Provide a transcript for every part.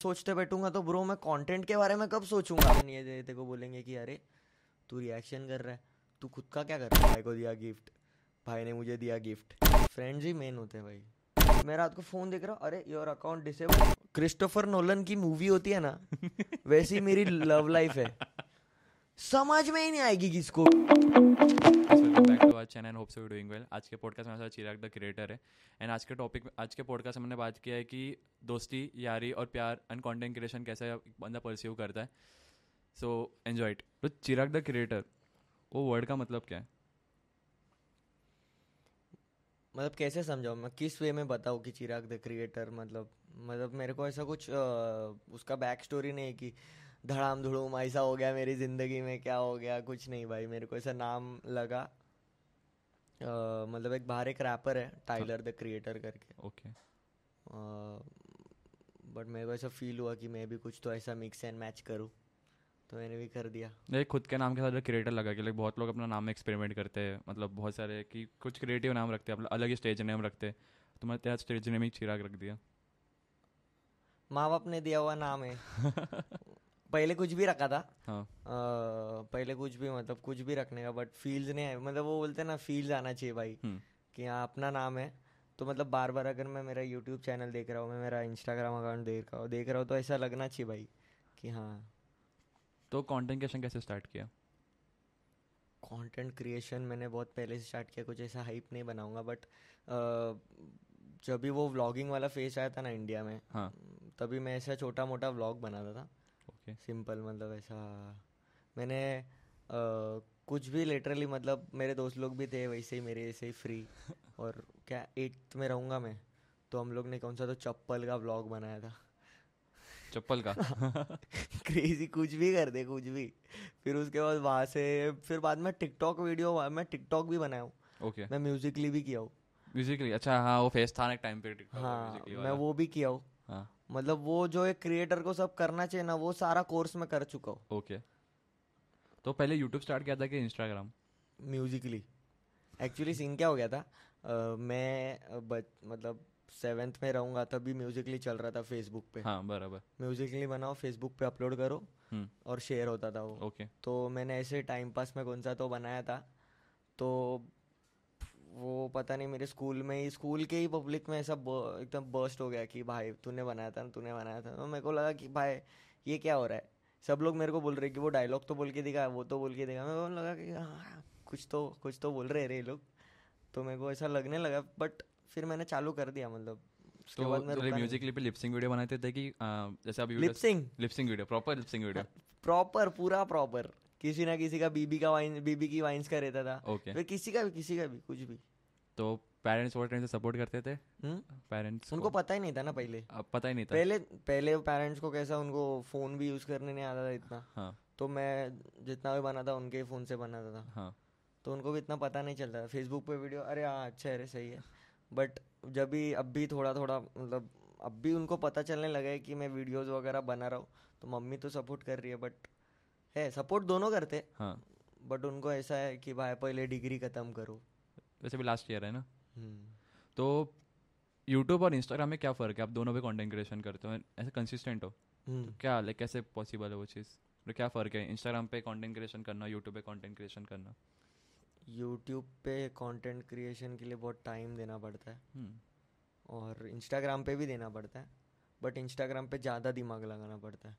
सोचते बैठूँगा तो ब्रो मैं कंटेंट के बारे में कब सोचूँगा? ये तेरे को बोलेंगे कि अरे तू रिएक्शन कर रहा है। तू खुद का क्या कर रहा है? भाई को दिया गिफ्ट भाई ने मुझे दिया गिफ्ट फ्रेंड्स ही मेन होते हैं भाई। मैं रात को फ़ोन देख रहा हूँ अरे your account disable Christopher Nolan की मूवी होती है ना वैसी मेरी लव लाइफ है। समझ में ही नहीं आएगी किसको। Back to our channel hope so doing well आज के पॉडकास्ट में चिराग द क्रिएटर है एंड आज के टॉपिक आज के पॉडकास्ट में हमने बात किया है कि दोस्ती यारी और प्यार एंड कंटेंट क्रिएशन कैसे बंदा परस्यू करता है। सो एन्जॉय इट तो चिराग द क्रिएटर वो वर्ड का मतलब क्या है? मतलब कैसे समझाऊँ? मैं किस वे में बताऊँ कि चिराग द क्रिएटर मतलब मतलब मेरे को ऐसा कुछ आ, उसका बैक स्टोरी नहीं है कि धड़ाम धुड़ूम ऐसा हो गया मेरी ज़िंदगी में क्या हो गया कुछ नहीं भाई मेरे को ऐसा नाम लगा। मतलब एक बाहर एक रैपर है टाइलर द क्रिएटर करके। ओके बट मेरे को ऐसा फील हुआ कि मैं भी कुछ तो ऐसा मिक्स एंड मैच करूँ तो मैंने भी कर दिया। नहीं खुद के नाम के साथ क्रिएटर लगा कि लाइक बहुत लोग अपना नाम में एक्सपेरिमेंट करते हैं मतलब बहुत सारे कि कुछ क्रिएटिव नाम रखते हैं अलग ही स्टेज नेम रखते हैं तो मैं तेरा स्टेज नेम ही चिराग रख दिया। माँ बाप ने दिया हुआ नाम है। पहले कुछ भी रखा था। हाँ। आ, पहले कुछ भी मतलब कुछ भी रखने का बट फील्स नहीं है मतलब वो बोलते हैं ना फील्स आना चाहिए भाई। हम्म। कि हाँ अपना नाम है। तो मतलब बार बार अगर मैं मेरा यूट्यूब चैनल देख रहा हूँ मैं मेरा इंस्टाग्राम अकाउंट देख रहा हूँ देख रहा हूँ तो ऐसा लगना चाहिए भाई कि हाँ। तो कंटेंट क्रिएशन कैसे स्टार्ट किया? कंटेंट क्रिएशन मैंने बहुत पहले से स्टार्ट किया कुछ ऐसा हाइप नहीं बनाऊँगा बट जब भी वो व्लॉगिंग वाला फेस आया था ना इंडिया में हाँ। तभी मैं ऐसा छोटा मोटा व्लॉग बनाता था। ओके सिंपल मतलब ऐसा। मैंने आ, कुछ भी लिटरली मतलब मेरे दोस्त लोग भी थे वैसे ही मेरे ऐसे ही फ्री और क्या एट्थ में रहूँगा मैं? तो हम लोग ने कौन सा तो चप्पल का ब्लॉग बनाया था। चप्पल का? क्रेजी कुछ भी कर दे कुछ भी। फिर उसके बाद वहाँ से फिर बाद में टिकटॉक वीडियो मैं टिकटॉक भी बनाया हूँ। ओके मैं म्यूजिकली भी किया हूँ। म्यूजिकली अच्छा हाँ वो फेस था ना एक टाइम पे हाँ मैं वो भी किया हूँ। हाँ। मतलब वो जो एक क्रिएटर को सब करना चाहिए ना वो सारा कोर्स में कर चुका हूँ। ओके। तो पहले यूट्यूब स्टार्ट किया था कि इंस्टाग्राम म्यूजिकली एक्चुअली सीन क्या हो गया था? अ, मैं बच मतलब सेवेंथ में रहूँगा तभी म्यूजिकली चल रहा था फेसबुक पे। हाँ बराबर। म्यूजिकली बनाओ फेसबुक पे अपलोड करो हम्म। और शेयर होता था वो। ओके। तो मैंने ऐसे टाइम पास में कौन सा तो बनाया था। तो वो पता नहीं मेरे स्कूल में ही स्कूल के ही पब्लिक में ऐसा ब- एकदम बर्स्ट हो गया कि भाई तूने बनाया था तूने बनाया था। तो मेरे को लगा कि भाई ये क्या हो रहा है? सब लोग मेरे को बोल रहे कि वो डायलॉग तो बोल के दिखा वो तो बोल के दिखा। मेरे को लगा कि हाँ कुछ तो कुछ तो बोल रहे रे लोग। तो मेरे को ऐसा लगने लगा बट फिर मैंने चालू कर दिया मतलब। उसके तो बाद मैं रुका पे लिपसिंग वीडियो बनाते थे कि आ, जैसे अभी lip sync lip sync video proper lip sync video proper पूरा प्रॉपर किसी ना किसी का बीबी का वाइन बीबी की वाइन्स का रहता था। ओके फिर किसी का भी किसी का भी कुछ भी। तो पेरेंट्स टाइम से सपोर्ट करते थे? हम्म? पेरेंट्स उनको पता ही नहीं था ना पहले। अब पता ही नहीं था। पहले पहले पेरेंट्स को कैसा उनको फ़ोन भी यूज़ करने नहीं आता था इतना। हाँ। तो मैं जितना भी बना था उनके फ़ोन से बनाता था। हाँ। तो उनको भी इतना पता नहीं चलता था। फेसबुक पे वीडियो अरे हाँ अच्छा है अरे सही है। बट जब भी अब भी थोड़ा थोड़ा मतलब अब भी उनको पता चलने लगा है कि मैं वीडियोस वगैरह बना रहा हूँ। तो मम्मी तो सपोर्ट कर रही है बट है सपोर्ट दोनों करते हाँ। बट उनको ऐसा है कि भाई पहले डिग्री खत्म करो। वैसे भी लास्ट ईयर है ना? हम्म। तो यूट्यूब और इंस्टाग्राम में क्या फ़र्क है? आप दोनों पे कंटेंट क्रिएशन करते हो ऐसे कंसिस्टेंट हो? हम्म। क्या लाइक कैसे पॉसिबल है वो चीज़? तो क्या फ़र्क है? इंस्टाग्राम पे कंटेंट क्रिएशन करना यूट्यूब पे कंटेंट क्रिएशन करना? यूट्यूब पे कंटेंट क्रिएशन के लिए बहुत टाइम देना पड़ता है। हम्म, और इंस्टाग्राम पे भी देना पड़ता है। बट इंस्टाग्राम पे ज़्यादा दिमाग लगाना पड़ता है।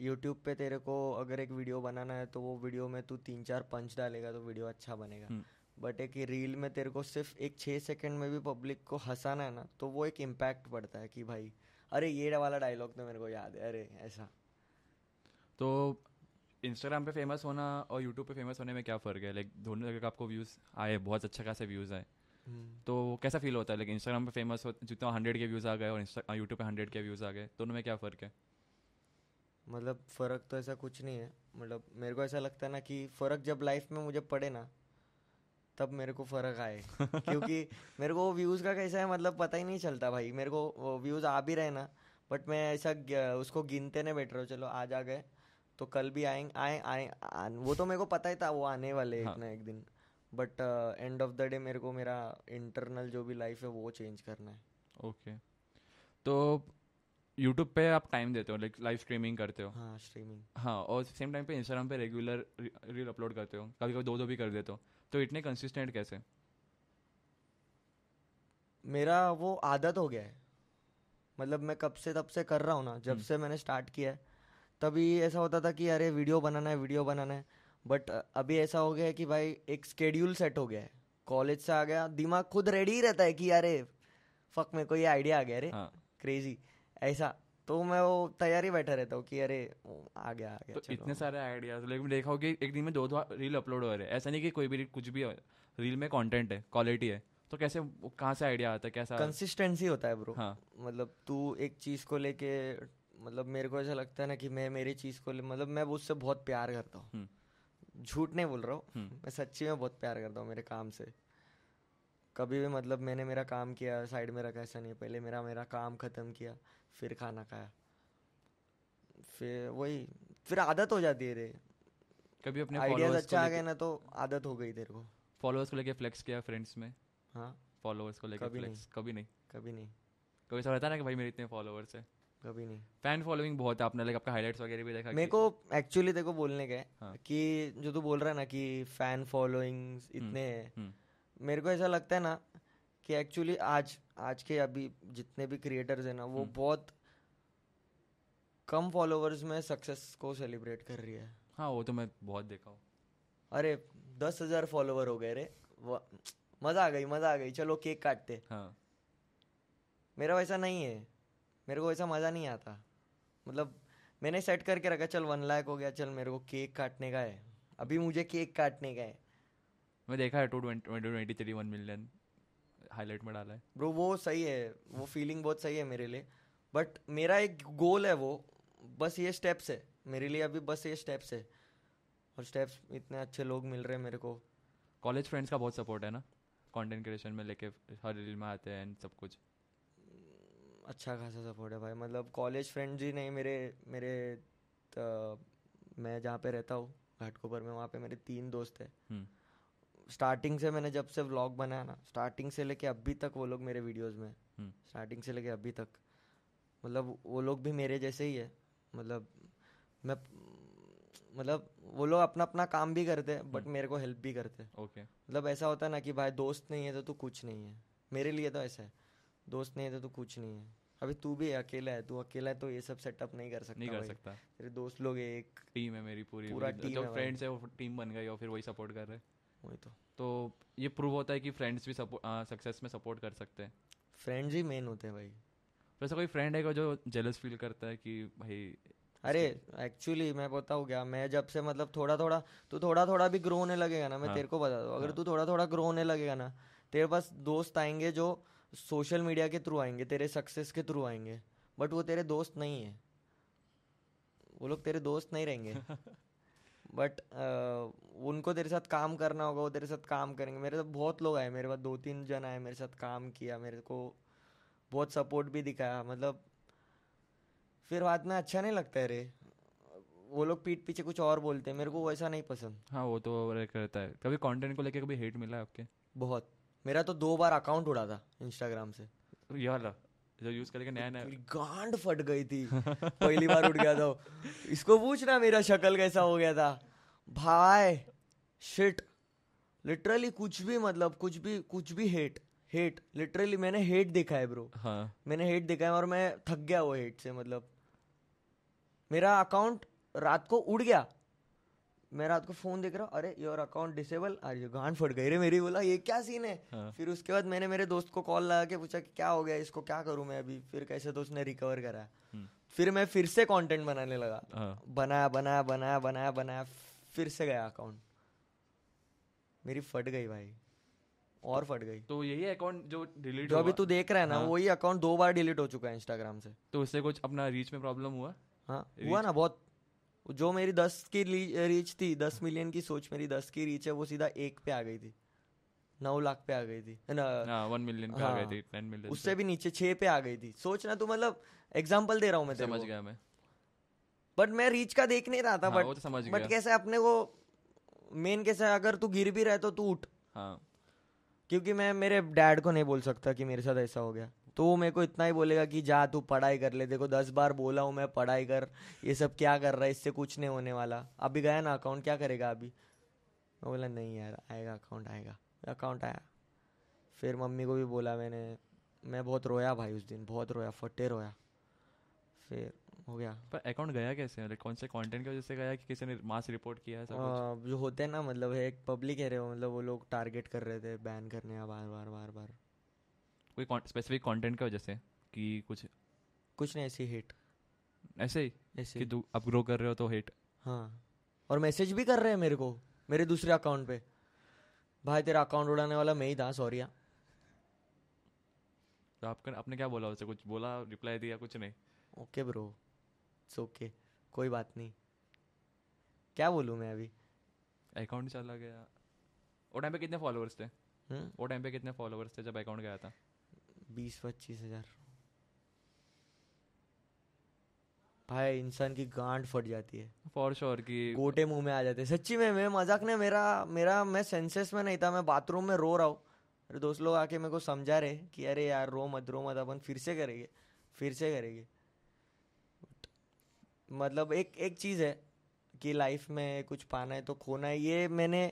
यूट्यूब पे तेरे को अगर एक वीडियो बनाना है तो वो वीडियो में तू तीन चार पंच डालेगा तो वीडियो अच्छा बनेगा। हम्म। बट एक रील में तेरे को सिर्फ़ एक छः सेकंड में भी पब्लिक को हंसाना है ना तो वो एक इम्पैक्ट पड़ता है कि भाई अरे ये वाला डायलॉग तो मेरे को याद है अरे ऐसा। तो इंस्टाग्राम पे फ़ेमस होना और यूट्यूब पे फ़ेमस होने में क्या फ़र्क है? लाइक दोनों जगह का आपको व्यूज़ आए बहुत अच्छा खासे व्यूज़ आए। तो कैसा फील होता है? लाइक इंस्टाग्राम पे फ़ेमस हो जितना हंड्रेड के व्यूज़ आ गए और यूट्यूब पे हंड्रेड के व्यूज़ आ गए दोनों में क्या फ़र्क है? मतलब फ़र्क तो ऐसा कुछ नहीं है मतलब मेरे को ऐसा लगता है ना कि फ़र्क जब लाइफ में मुझे पड़े ना तब मेरे को फ़र्क आए क्योंकि मेरे को व्यूज़ का कैसा है मतलब पता ही नहीं चलता भाई मेरे को व्यूज़ आ भी रहे ना बट मैं ऐसा उसको गिनते नहीं बैठ रहा हूँ चलो आज आ गए तो कल भी आएँगे आए आए वो तो मेरे को पता ही था वो आने वाले हाँ. एक। ना एक दिन but end of the day मेरे को मेरा इंटरनल जो भी लाइफ है वो चेंज करना है ओके okay. तो यूट्यूब पे आप टाइम देते हो लाइक लाइव स्ट्रीमिंग करते हो। हाँ स्ट्रीमिंग हाँ और सेम टाइम पे इंस्टाग्राम पे रेगुलर रील अपलोड करते हो। कभी कभी दो दो भी कर देते हो। तो इतने कंसिस्टेंट कैसे? मेरा वो आदत हो गया है। मतलब मैं कब से तब से कर रहा हूँ ना जब हम्म। से मैंने स्टार्ट किया है। तभी ऐसा होता था कि अरे वीडियो बनाना है वीडियो बनाना है। बट अभी ऐसा हो गया है कि भाई एक स्केड्यूल सेट हो गया है। कॉलेज से आ गया दिमाग खुद रेडी ही रहता है कि अरे फक मेरे को ये आइडिया आ गया अरे हाँ। क्रेजी ऐसा तो मैं वो तैयारी बैठा रहता हूँ कि अरे आ गया आ गया तो इतने सारे आइडियाज़ लेकिन देखा हो कि एक दिन में दो दो रील अपलोड हो रहे हैं। ऐसा नहीं कि कोई भी कुछ भी रील में कंटेंट है क्वालिटी है तो कैसे कहाँ से आइडिया आता है कैसा? कंसिस्टेंसी होता है ब्रो हाँ। मतलब तू एक चीज़ को लेके मतलब मेरे को ऐसा लगता है ना कि मैं मेरी चीज़ को ले मतलब मैं उससे बहुत प्यार करता हूँ। हम्म। झूठ नहीं बोल रहा हूँ हम्म। मैं सच्ची में बहुत प्यार करता हूँ मेरे काम से। कभी भी मतलब मैंने मेरा काम किया साइड में रखा ऐसा नहीं पहले मेरा मेरा काम खत्म किया फिर खाना खाया। फिर वही फिर आदत हो जाती है रे। कभी अपने आइडियाज़ अच्छा आ गया ना तो आदत हो गई तेरे को। फॉलोअर्स को लेके फ्लेक्स किया फ्रेंड्स में? हाँ। फॉलोअर्स को लेके कभी फ्लेक्स कभी नहीं? कभी नहीं। कभी ऐसा रहता ना कि भाई मेरे इतने फॉलोअर्स है। कभी नहीं। फ़ैन फॉलोइंग बहुत है आपने लाइक आपका हाइलाइट्स वगैरह भी देखा मेरे को एक्चुअली देखो बोलने का हाँ। कि जो तू बोल रहा है ना कि फ़ैन फॉलोइंग इतने हैं। हम्म। मेरे को ऐसा लगता है ना कि एक्चुअली आज आज के अभी जितने भी क्रिएटर्स हैं ना वो हम्म। बहुत कम फॉलोअर्स में सक्सेस को सेलिब्रेट कर रही है। हाँ वो तो मैं बहुत देखा हूँ। अरे दस हज़ार फॉलोवर हो गए रे। मज़ा आ गई मज़ा आ गई। चलो केक काटते। हाँ। मेरा वैसा नहीं है। मेरे को वैसा मज़ा नहीं आता। मतलब मैंने सेट करके रखा चल वन लाख हो गया चल मेरे को केक काटने का है। अभी मुझे केक काटने का है। मैं देखा है two twenty three one million highlight में डाला है। ब्रो वो सही है वो फीलिंग बहुत सही है मेरे लिए। बट मेरा एक गोल है वो बस ये स्टेप्स है। मेरे लिए अभी बस ये स्टेप्स है। और स्टेप्स इतने अच्छे लोग मिल रहे हैं मेरे को। कॉलेज फ्रेंड्स का बहुत सपोर्ट है ना? कंटेंट क्रिएशन में लेके हर रील में आते हैं सब कुछ। अच्छा खासा सपोर्ट है भाई। मतलब कॉलेज फ्रेंड्स ही नहीं मेरे मेरे मैं जहाँ पे रहता हूँ घाटकोपर में वहाँ पे मेरे तीन दोस्त हैं। हम्म। स्टार्टिंग से मैंने जब से व्लॉग बनाया ना स्टार्टिंग से लेके अभी तक वो लोग मेरे वीडियोस में हम्म। स्टार्टिंग से लेके अभी तक। मतलब वो लोग भी मेरे जैसे ही है। मतलब मैं मतलब वो लोग अपना अपना काम भी करते हैं बट मेरे को हेल्प भी करते हैं। ओके मतलब ऐसा होता है ना कि भाई दोस्त नहीं है तो तू कुछ नहीं है। मेरे लिए तो ऐसा है। दोस्त नहीं है तो तू कुछ नहीं है। अभी तू भी अकेला है तू अकेला है तो ये सब सेटअप नहीं कर सकता नहीं कर भाई। सकता। तेरे दोस्त लोग एक टीम है मेरी पूरी पूरा team जो फ्रेंड्स है वो टीम बन गई और फिर वही सपोर्ट कर रहे हैं। वही तो। तो ये प्रूव होता है कि फ्रेंड्स भी सक्सेस में सपोर्ट कर सकते हैं। फ्रेंड्स ही मेन होते हैं भाई। वैसे कोई फ्रेंड है जो जेलस फील करता है कि भाई अरे एक्चुअली मैं बताऊँ क्या? मैं जब से मतलब थोड़ा थोड़ा तू थोड़ा थोड़ा भी ग्रो होने लगेगा ना मैं हाँ, तेरे को बता दूँ। अगर हाँ। तू थोड़ा थोड़ा ग्रो होने लगेगा ना तेरे पास दोस्त आएँगे जो सोशल मीडिया के थ्रू आएँगे तेरे सक्सेस के थ्रू आएँगे बट वो तेरे दोस्त नहीं है। वो लोग तेरे दोस्त नहीं रहेंगे। बट उनको तेरे साथ काम करना होगा वो तेरे साथ काम करेंगे। मेरे साथ बहुत लोग आए मेरे पास दो तीन जन आए मेरे साथ काम किया मेरे को बहुत सपोर्ट भी दिखाया। मतलब फिर बाद में अच्छा नहीं लगता है रे। वो लोग पीठ पीछे कुछ और बोलते हैं मेरे को वैसा नहीं पसंद। हाँ वो तो रहता है। कभी कंटेंट को लेके कभी हेट मिला है आपके? बहुत। मेरा तो दो बार अकाउंट उड़ा था इंस्टाग्राम से। ये वाला जो यूज़ करके नया नया गांड फट गई थी। पहली बार उठ गया था इसको पूछना मेरा शक्ल कैसा हो गया था। भाई शिट लिटरली कुछ भी मतलब कुछ भी कुछ भी हेट हेट लिटरली मैंने हेट देखा है ब्रो हाँ। मैंने हेट देखा है और मैं थक गया वो हेट से मतलब। मेरा अकाउंट रात को उड़ गया। मैं रात को फ़ोन देख रहा हूँ अरे योर अकाउंट डिसेबल अरे गांड फट गई रे मेरी बोला ये क्या सीन है? हाँ। फिर उसके बाद मैंने मेरे दोस्त को कॉल लगा के पूछा कि क्या हो गया इसको क्या करूँ मैं अभी? फिर कैसे तो उसने रिकवर करा। हम्म, फिर मैं फिर से कंटेंट बनाने लगा। हाँ। बनाया बनाया बनाया बनाया बनाया फिर से गया अकाउंट मेरी फट गई भाई और फट गई। तो यही अकाउंट जो डिलीट जो अभी तू देख रहा है ना हाँ। वही अकाउंट दो बार डिलीट हो चुका है इंस्टाग्राम से। तो उससे कुछ अपना रीच में प्रॉब्लम हुआ? हाँ हुआ ना बहुत। जो मेरी दस की रीच थी दस मिलियन की सोच मेरी दस की रीच है वो सीधा एक पे आ गई थी। नौ लाख पे आ गई थी ना? हाँ वन मिलियन पे आ हाँ। थे टेन मिलियन उससे भी नीचे छह पे आ गई थी। सोचना तू मतलब एग्ज़ाम्पल दे रहा हूँ मैं समझ गया मैं। बट मैं रीच का देख नहीं रहा था हाँ, बट वो तो समझ बट कैसे अपने को मेन कैसे अगर तू गिर भी रहा है तो तू उठ। हाँ। क्योंकि मैं मेरे डैड को नहीं बोल सकता कि मेरे साथ ऐसा हो गया। तो वो मेरे को इतना ही बोलेगा कि जा तू पढ़ाई कर ले। देखो दस बार बोला हूँ मैं पढ़ाई कर। ये सब क्या कर रहा है? इससे कुछ नहीं होने वाला। अभी गया ना अकाउंट क्या करेगा अभी? मैं बोला नहीं यार आएगा अकाउंट आएगा। अकाउंट आया। फिर मम्मी को भी बोला मैंने मैं बहुत रोया भाई उस दिन बहुत रोया फटे रोया। फिर हो गया। पर अकाउंट गया कैसे? मतलब कौन से कंटेंट की वजह से गया कि किसी ने मास रिपोर्ट किया है सब कुछ? जो होते हैं ना मतलब है एक पब्लिक एरिया मतलब वो लोग टारगेट कर रहे थे बैन करने का बार बार बार बार। कोई स्पेसिफिक कंटेंट की वजह से कि कुछ कुछ नहीं ऐसी हिट ऐसे ही? ऐसे कि अब ग्रो कर रहे हो तो हेट हाँ। और मैसेज भी कर रहे हैं मेरे को मेरे दूसरे अकाउंट पे। भाई तेरा अकाउंट उड़ाने वाला मैं ही था सॉरी हाँ। तो आपका आपने क्या बोला उसे? कुछ बोला रिप्लाई दिया कुछ नहीं? ओके ब्रो इट्स ओके कोई बात नहीं। क्या बोलूँ मैं अभी? अकाउंट चला गया। वो टाइम पे कितने फॉलोअर्स थे? हम्म। वो टाइम पे कितने फॉलोअर्स थे जब अकाउंट गया था? बीस पच्चीस हज़ार। भाई इंसान की गांड फट जाती है। फॉर श्योर कि गोटे मुँह में आ जाते हैं। सच्ची में मैं मज़ाक ने मेरा मेरा मैं सेंसेस में नहीं था मैं बाथरूम में रो रहा हूँ। अरे दोस्त लोग आके मेरे को समझा रहे कि अरे यार रो मत रो मत अपन फिर से करेंगे फिर से करेंगे। मतलब एक एक चीज़ है कि लाइफ में कुछ पाना है तो खोना है। ये मैंने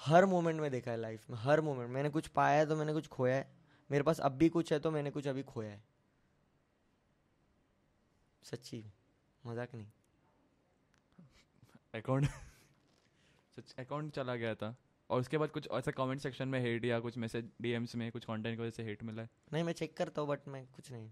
हर मोमेंट में देखा है लाइफ में हर मोमेंट मैंने कुछ पाया है तो मैंने कुछ खोया है। मेरे पास अब भी कुछ है तो मैंने कुछ अभी खोया है। सच्ची मज़ाक नहीं। अकाउंट सच अकाउंट चला गया था। और उसके बाद कुछ ऐसा कमेंट सेक्शन में हेट या कुछ मैसेज डीएम्स में कुछ कंटेंट की वजह से हेट मिला है? नहीं मैं चेक करता हूँ बट मैं कुछ नहीं।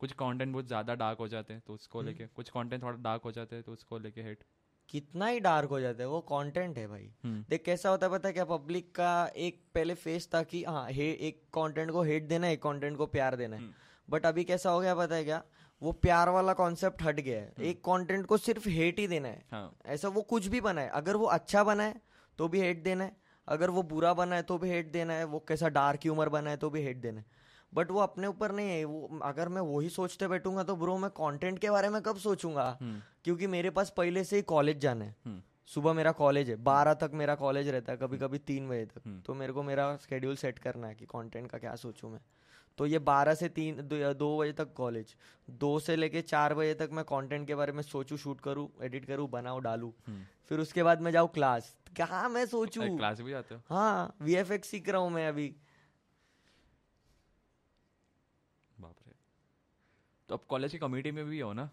कुछ कंटेंट बहुत ज़्यादा डार्क हो जाते हैं तो उसको हम्म। लेके कुछ कंटेंट थोड़ा डार्क हो जाते हैं तो उसको लेके हेट कितना ही डार्क हो जाता है वो कंटेंट है भाई। हम्म। देख कैसा होता है पता है क्या? पब्लिक का एक पहले फेस था कि हाँ हे एक कंटेंट को हेट देना है एक कंटेंट को प्यार देना है। हम्म। बट अभी कैसा हो गया पता है क्या? वो प्यार वाला कॉन्सेप्ट हट गया है। एक कंटेंट को सिर्फ़ हेट ही देना है। हाँ। ऐसा वो कुछ भी बनाए। अगर वो अच्छा बनाए तो भी हेट देना है। अगर वो बुरा बनाए तो भी हेट देना है। वो कैसा डार्क ह्यूमर बनाए तो भी हेट देना है। बट वो अपने ऊपर नहीं है। वो अगर मैं वही सोचते बैठूँगा तो ब्रो मैं कंटेंट के बारे में कब सोचूँगा? हम्म। क्योंकि मेरे पास पहले से ही कॉलेज जाना है। हम्म। सुबह मेरा कॉलेज है बारह तक मेरा कॉलेज रहता है कभी कभी तीन बजे तक। हम्म। तो मेरे को मेरा शेड्यूल सेट करना है कि कंटेंट का क्या सोचूं मैं। तो ये बारह से तीन दो, दो बजे तक कॉलेज दो से लेके चार बजे तक मैं कंटेंट के बारे में सोचूं शूट करूँ एडिट करूँ बनाऊँ डालूं। फिर उसके बाद मैं जाऊँ क्लास कहाँ मैं सोचूं? क्लास भी जाते हो? हाँ वी सीख रहा हूँ मैं अभी। तो अब कॉलेज की कमेटी में भी हो ना?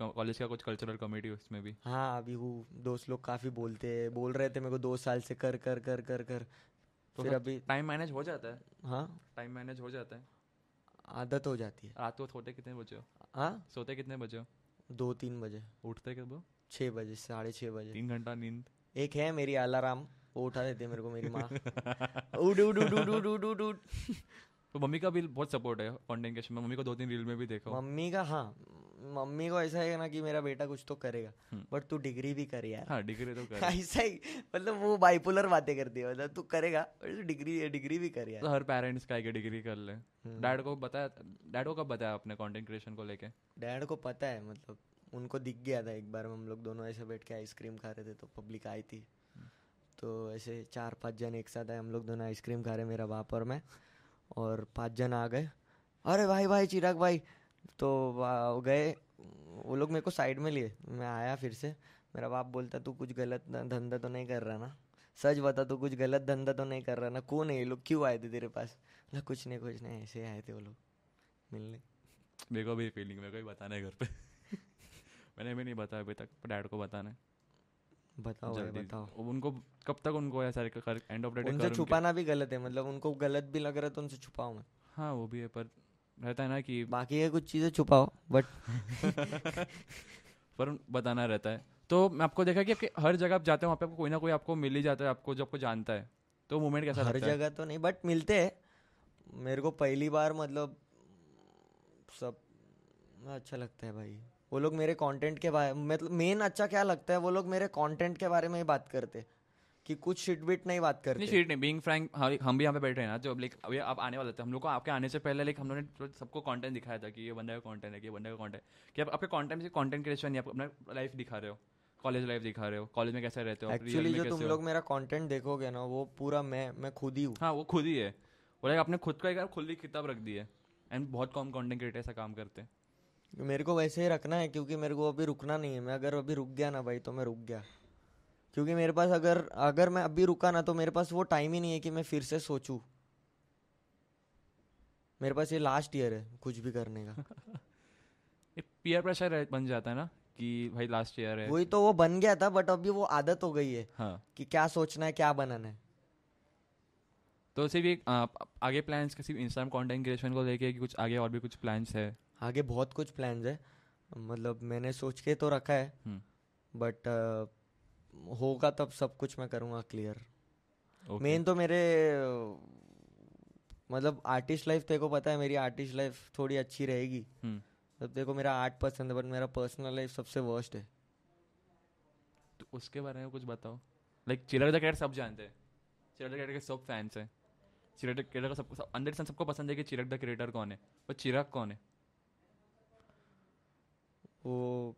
कॉलेज का कुछ कल्चरल कमेटी उसमें भी? हाँ अभी वो दोस्त लोग काफ़ी बोलते हैं बोल रहे थे मेरे को दो साल से कर कर कर कर कर। तो फिर मतलब अभी टाइम मैनेज हो जाता है? हाँ। टाइम मैनेज हो जाता है? आदत हो जाती है। रात को सोते कितने बजे हो? हाँ? सोते कितने बजे हो? दो तीन बजे। उठते कब छः बजे साढ़े छः बजे। तीन घंटा नींद? एक है मेरी अलाराम वो उठा देते मेरे को मेरी माँ। उठ उठ उठ उठ उठ उठ उठ। तो मम्मी का भी बहुत सपोर्ट है कंटेंट क्रिएशन में मम्मी को दो तीन रील में भी देखा मम्मी का हाँ। मम्मी को ऐसा है ना कि मेरा बेटा कुछ तो करेगा। हम्म। बट तू डिग्री भी कर यार। हाँ डिग्री तो कर। ऐसा ही मतलब वो बाइपोलर बातें करती है। मतलब तू करेगा but तू डिग्री डिग्री भी कर यार। तो हर पेरेंट्स का है डिग्री कर ले। हम्म। डैड को बताया डैड को कब बताया अपने कंटेंट क्रिएशन को लेके? डैड को पता है मतलब उनको दिख गया था एक बार। हम लोग दोनों ऐसे बैठ के आइसक्रीम खा रहे थे तो पब्लिक आई थी। तो ऐसे चार पाँच जन एक साथ आए हम लोग दोनों आइसक्रीम खा रहे मेरा बाप और मैं। और पाँच जन आ गए। अरे भाई भाई, चिराग भाई। तो गए। वो लोग मेरे को साइड में लिए। मैं आया फिर से। मेरा बाप बोलता, तू कुछ गलत धंधा तो नहीं कर रहा ना? सच बता, तू कुछ गलत धंधा तो नहीं कर रहा ना? कौन है ये लोग? क्यों आए थे तेरे पास? बोला, कुछ नहीं कुछ नहीं, ऐसे आए थे वो लोग मिलने। मेरे को भी फीलिंग मेरे को भी बताना है घर पे। मैंने भी नहीं बताया अभी तक डैड को बताना है। बताओ भाई बताओ। उनको कब तक उनको ऐसा कर एंड ऑफ़ द डे उनसे छुपाना भी गलत है मतलब उनको गलत भी लग रहा है तो उनसे छुपाओ मैं। हाँ वो भी है पर रहता है ना कि बाकी ये कुछ चीज़ें छुपाओ बट पर बताना रहता है। तो मैं आपको देखा कि आपके हर जगह आप जाते हो वहाँ पे आपको कोई ना कोई आपको मिल ही जाता है आपको जो आपको जानता है। तो मोमेंट कैसा हर है? जगह तो नहीं बट मिलते हैं। मेरे को पहली बार मतलब सब अच्छा लगता है भाई। वो लोग मेरे कंटेंट के बारे मतलब मेन अच्छा क्या लगता है वो लोग मेरे कंटेंट के बारे में ही बात करते कि कुछ शिट बिट नहीं बात करते। नहीं शीट नहीं बीइंग फ्रैंक हम भी यहाँ पे बैठे हैं ना जो लाइक अभी आप आने वाले थे हम लोग को आपके आने से पहले लाइक हम लोगों ने तो सबको कंटेंट दिखाया था कि ये बंदा का कंटेंट है कि ये बंदे का कंटेंट कि आप आपके कंटेंट से कंटेंट क्रिएशन आप अपना लाइफ दिखा रहे हो कॉलेज लाइफ दिखा रहे हो कॉलेज में कैसे रहते हो एक्चुअली जो तुम लोग मेरा कंटेंट देखोगे ना वो पूरा मैं मैं खुद ही हूँ। हाँ वो खुद ही है। बोला आपने खुद का एक खुली किताब रख दी है एंड बहुत कम कंटेंट क्रिएटर ऐसा काम करते हैं। मेरे को वैसे ही रखना है क्योंकि मेरे को अभी रुकना नहीं है। मैं अगर अभी रुक गया ना भाई तो मैं रुक गया। क्योंकि मेरे पास अगर अगर मैं अभी रुका ना तो मेरे पास वो टाइम ही नहीं है कि मैं फिर से सोचूं। मेरे पास ये लास्ट ईयर है कुछ भी करने का। एक पीयर प्रेशर बन जाता है ना कि भाई लास्ट ईयर है। वही तो वो बन गया था बट अभी वो आदत हो गई है हाँ। कि क्या सोचना है क्या बनाना है। तो सिर्फ़ एक आगे प्लान्स सिर्फ़ इंस्टाग्राम कंटेंट क्रिएशन को लेके कुछ आगे और भी कुछ प्लान्स है? आगे बहुत कुछ प्लान्स है। मतलब मैंने सोच के तो रखा है। हम्म। बट होगा तब सब कुछ मैं करूँगा क्लियर okay. मेन तो मेरे मतलब आर्टिस्ट लाइफ तेरे को पता है मेरी आर्टिस्ट लाइफ थोड़ी अच्छी रहेगी। हम्म। तब देखो मेरा आर्ट पसंद है बट मेरा पर्सनल लाइफ सबसे वर्स्ट है। तो उसके बारे में कुछ बताओ। लाइक चिराग द कैट सब जानते हैं। चिराग द कैट के सब फैंस हैं। चिराग द कैट का सब, अंदर से सबको पसंद है कि चिराग द क्रिएटर कौन है। और चिराग कौन है? वो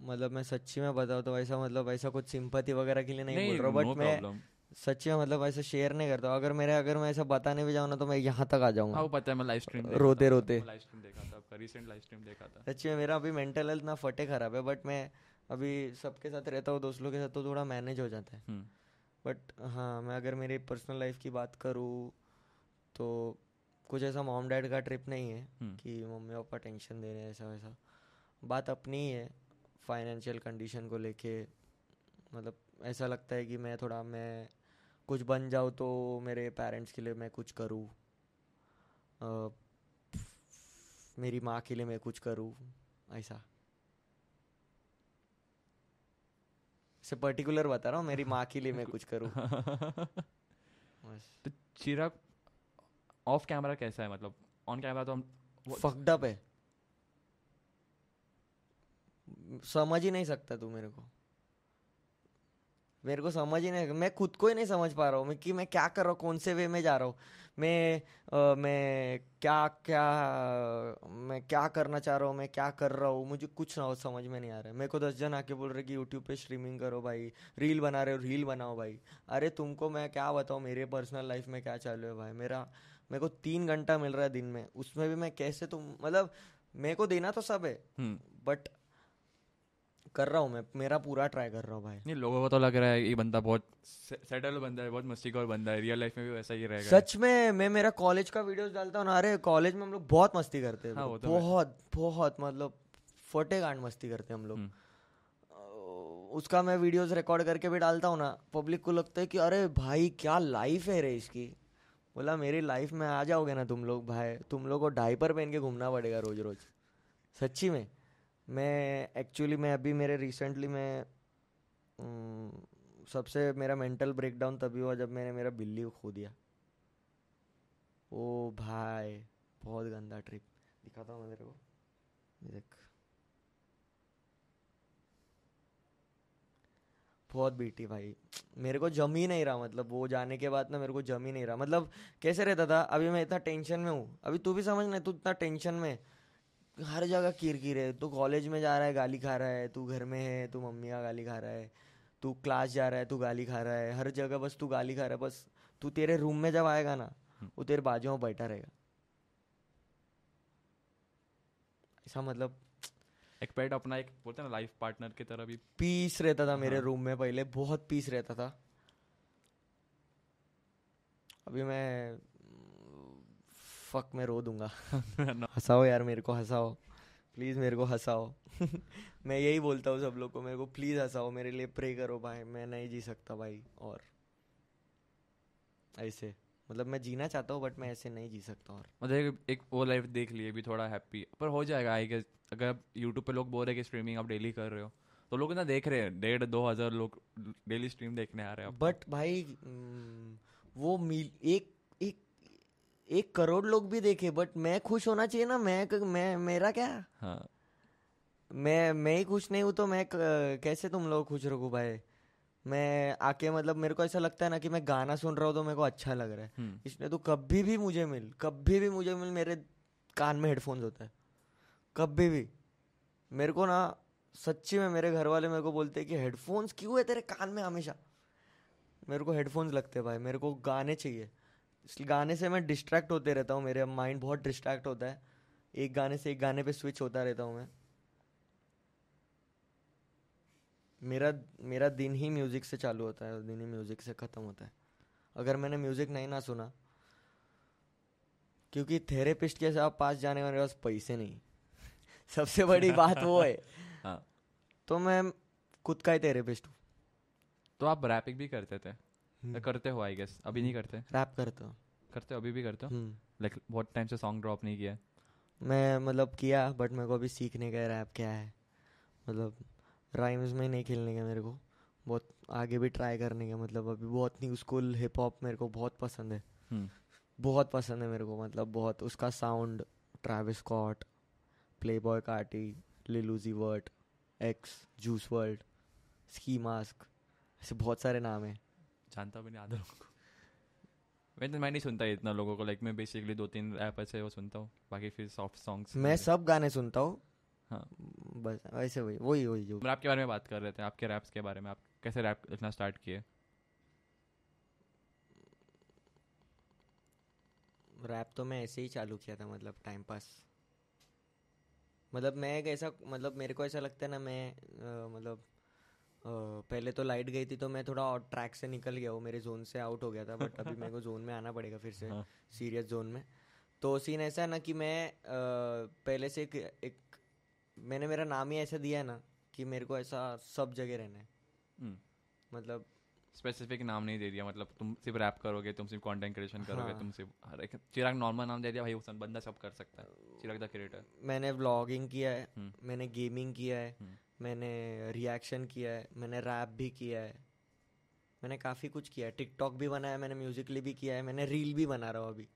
मतलब मैं सच्ची में बताऊँ तो ऐसा मतलब ऐसा कुछ सिंपति वगैरह के लिए नहीं, नहीं बोल रहा बट मैं प्रॉब्लम सच्ची में मतलब ऐसा शेयर नहीं करता अगर मेरे अगर मैं ऐसा बताने भी जाऊँ ना तो मैं यहाँ तक आ हाँ जाऊँगा वो पता है मैं लाइव स्ट्रीम रोते रोते। लाइव स्ट्रीम देखा था आपका रिसेंट लाइव स्ट्रीम देखा था। सच्ची में मेरा अभी मेंटल हेल्थ ना फटे खराब है बट मैं अभी सबके साथ रहता हूँ दोस्तों के साथ तो थोड़ा मैनेज हो जाता है। हम्म। बट हाँ मैं अगर मेरी पर्सनल लाइफ की बात करूँ तो कुछ ऐसा मॉम डैड का ट्रिप नहीं है हम्म। कि मम्मी पापा टेंशन दे रहे हैं ऐसा वैसा बात अपनी ही है फाइनेंशियल कंडीशन को लेके। मतलब ऐसा लगता है कि मैं थोड़ा मैं कुछ बन जाऊँ तो मेरे पेरेंट्स के लिए मैं कुछ करूँ। मेरी माँ के लिए मैं कुछ करूँ ऐसा। से पर्टिकुलर बता रहा हूँ मेरी माँ के लिए मैं कुछ करूँ। बस। तो चिराग ऑफ़ कैमरा कैसा है? मतलब ऑन कैमरा तो हम वो- फक्ड अप है। समझ ही नहीं सकता तू मेरे को। मेरे को समझ ही नहीं मैं खुद को ही नहीं समझ पा रहा हूँ कि मैं क्या कर रहा हूँ कौन से वे में जा रहा हूँ। मैं अ, मैं क्या क्या मैं क्या करना चाह रहा हूँ मैं क्या कर रहा हूँ मुझे कुछ ना समझ में नहीं आ रहा है। मेरे को दस जन आके बोल रहे कि यूट्यूब पे स्ट्रीमिंग करो भाई रील बना रहे हो रील बनाओ भाई। अरे तुमको मैं क्या बताऊँ मेरे पर्सनल लाइफ में क्या चालू है भाई? मेरा मेरे को तीन घंटा मिल रहा है दिन में उसमें भी मैं कैसे तुम मतलब मेरे को देना तो सब है हम्म। बट कर रहा हूँ मैं मेरा पूरा ट्राई कर रहा हूँ भाई। नहीं लोगों को तो लग रहा है ये बंदा बहुत सेटल बंदा है बहुत मस्तीखोर बंदा है रियल लाइफ में भी वैसा ही रहेगा। सच में मैं मेरा कॉलेज का वीडियोस डालता हूँ ना अरे कॉलेज में हम लोग बहुत मस्ती करते हैं। हाँ, तो बहुत बहुत मतलब फटे गांड मस्ती करते हैं हम लोग। हम्म। उसका मैं वीडियोस रिकॉर्ड करके भी डालता हूँ ना पब्लिक को लगता है कि अरे भाई क्या लाइफ है रे इसकी। बोला मेरी लाइफ में आ जाओगे ना तुम लोग भाई तुम लोग को डाइपर पहन के घूमना पड़ेगा रोज रोज सच्ची में। मैं एक्चुअली मैं अभी मेरे रिसेंटली मैं सबसे मेरा मेंटल ब्रेकडाउन तभी हुआ जब मैंने मेरा बिल्ली को खो दिया। ओ भाई, बहुत गंदा ट्रिप दिखाता हूँ मैं तेरे को। देख। बहुत बीटी भाई। मेरे को जम ही नहीं रहा मतलब वो जाने के बाद ना मेरे को जम ही नहीं रहा। मतलब कैसे रहता था? अभी मैं इतना टेंशन में हूँ। अभी तू भी समझ ना, तू इतना टेंशन में। हर जगह कीर कीर है तू कॉलेज में जा रहा है गाली खा रहा है तू घर में है तू मम्मी का गाली खा रहा है तू क्लास जा रहा है तू गाली खा रहा है हर जगह बस तू गाली खा रहा है बस तू तेरे रूम में जब आएगा ना वो तेरे बाजू में बैठा रहेगा। ऐसा मतलब एक पेट अपना एक बोलते ना लाइफ पार्टनर की तरह भी। पीस रहता था मेरे हाँ। रूम में पहले बहुत पीस रहता था। अभी मैं फक मैं रो दूँगा। हंसाओ यार मेरे को हंसाओ। प्लीज़ मेरे को हंसाओ। मैं यही बोलता हूँ सब लोग को मेरे को प्लीज़ हंसाओ मेरे लिए प्रे करो भाई मैं नहीं जी सकता भाई और ऐसे। मतलब मैं जीना चाहता हूँ बट मैं ऐसे नहीं जी सकता और। मतलब एक, एक वो लाइफ देख लिए भी थोड़ा हैप्पी पर हो जाएगा आई गेस अगर आप यूट्यूब पे लोग बोल रहे हैं कि स्ट्रीमिंग आप डेली कर रहे हो तो लोग ना देख रहे हैं डेढ़ दो हज़ार लोग डेली स्ट्रीम देखने आ रहे हैं बट भाई हम्म, वो मिल एक एक करोड़ लोग भी देखे बट मैं खुश होना चाहिए ना मैं मैं मेरा क्या? हाँ। मैं मैं ही खुश नहीं हूँ तो मैं कैसे तुम लोग खुश रखूँ भाई? मैं आके मतलब मेरे को ऐसा लगता है ना कि मैं गाना सुन रहा हूँ तो मेरे को अच्छा लग रहा है। हम्म। इसलिए तो कभी भी मुझे मिल कभी भी मुझे मिल मेरे कान में हेडफोन्स होता है। कभी भी। मेरे को ना सच्ची में मेरे घर वाले मेरे को बोलते हैं कि हेडफोन्स क्यों है तेरे कान में हमेशा? मेरे को हेडफोन्स लगते हैं भाई मेरे को गाने चाहिए। इस गाने से मैं डिस्ट्रैक्ट होते रहता हूँ मेरे माइंड बहुत डिस्ट्रैक्ट होता है। एक गाने से एक गाने पे स्विच होता रहता हूँ मैं। मेरा मेरा दिन ही म्यूज़िक से चालू होता है और दिन ही म्यूज़िक से ख़त्म होता है। अगर मैंने म्यूज़िक नहीं ना सुना क्योंकि थेरेपिस्ट के साथ पास जाने वाले पास पैसे नहीं। सबसे बड़ी बात वो है। हाँ। तो मैं खुद का ही थेरेपिस्ट हूँ। तो आप रैपिंग भी करते थे? करते हो आई गेस अभी नहीं करते? रैप करता हूँ। करते हो अभी भी करते हो? हम्म। लाइक बहुत टाइम से सॉन्ग ड्रॉप नहीं किया? मैं मतलब किया बट मेरे को अभी सीखने का रैप क्या है? मतलब राइम्स में नहीं खेलने का मेरे को। बहुत आगे भी ट्राई करने का मतलब अभी बहुत नहीं उसको हिप हॉप मेरे को बहुत पसंद है। हम्म। बहुत पसंद है मेरे को मतलब बहुत। उसका sound Travis Scott Playboi Carti Lil Uzi Vert X Juice WRLD Ski Mask ऐसे बहुत सारे नाम हैं। जानता भी नहीं आधा लोगों को मैं तो मैं नहीं सुनता इतना लोगों को लाइक मैं बेसिकली दो तीन रैप ऐसे वो सुनता हूँ। बाकी फिर सॉफ्ट सॉन्ग्स मैं सब गाने सुनता हूँ। हाँ। बस ऐसे वही वही वही जो रैप के बारे में बात कर रहे थे आपके रैप्स के बारे में आप कैसे रैप लिखना स्टार्ट किए? रैप तो मैं ऐसे ही चालू किया था मतलब टाइम पास मतलब मैं एक ऐसा मतलब मेरे को ऐसा लगता है ना मैं अ, मतलब पहले तो लाइट गई थी तो मैं थोड़ा और ट्रैक से निकल गया हूँ मेरे जोन से आउट हो गया था बट अभी मेरे को जोन में आना पड़ेगा फिर से हाँ। सीरियस जोन में तो सीन ऐसा है ना कि मैं पहले से एक, एक मैंने मेरा नाम ही ऐसा दिया है ना कि मेरे को ऐसा सब जगह रहना है हम्म मतलब स्पेसिफिक नाम नहीं दे दिया मतलब तुम सिर्फ़ रैप करोगे तुम सिर्फ़ कंटेंट क्रिएशन करोगे हाँ। तुम सिर्फ़ हर एक चिराग नॉर्मल नाम दे दिया भाई वो बंदा सब कर सकता है चिराग द क्रिएटर मैंने व्लॉगिंग किया है हम्म। मैंने गेमिंग किया है हम्म। मैंने रिएक्शन किया है मैंने रैप भी किया है। मैंने काफ़ी कुछ किया है। टिकटॉक भी बनाया मैंने म्यूजिकली भी किया है मैंने रील भी बना रहा हूँ अभी।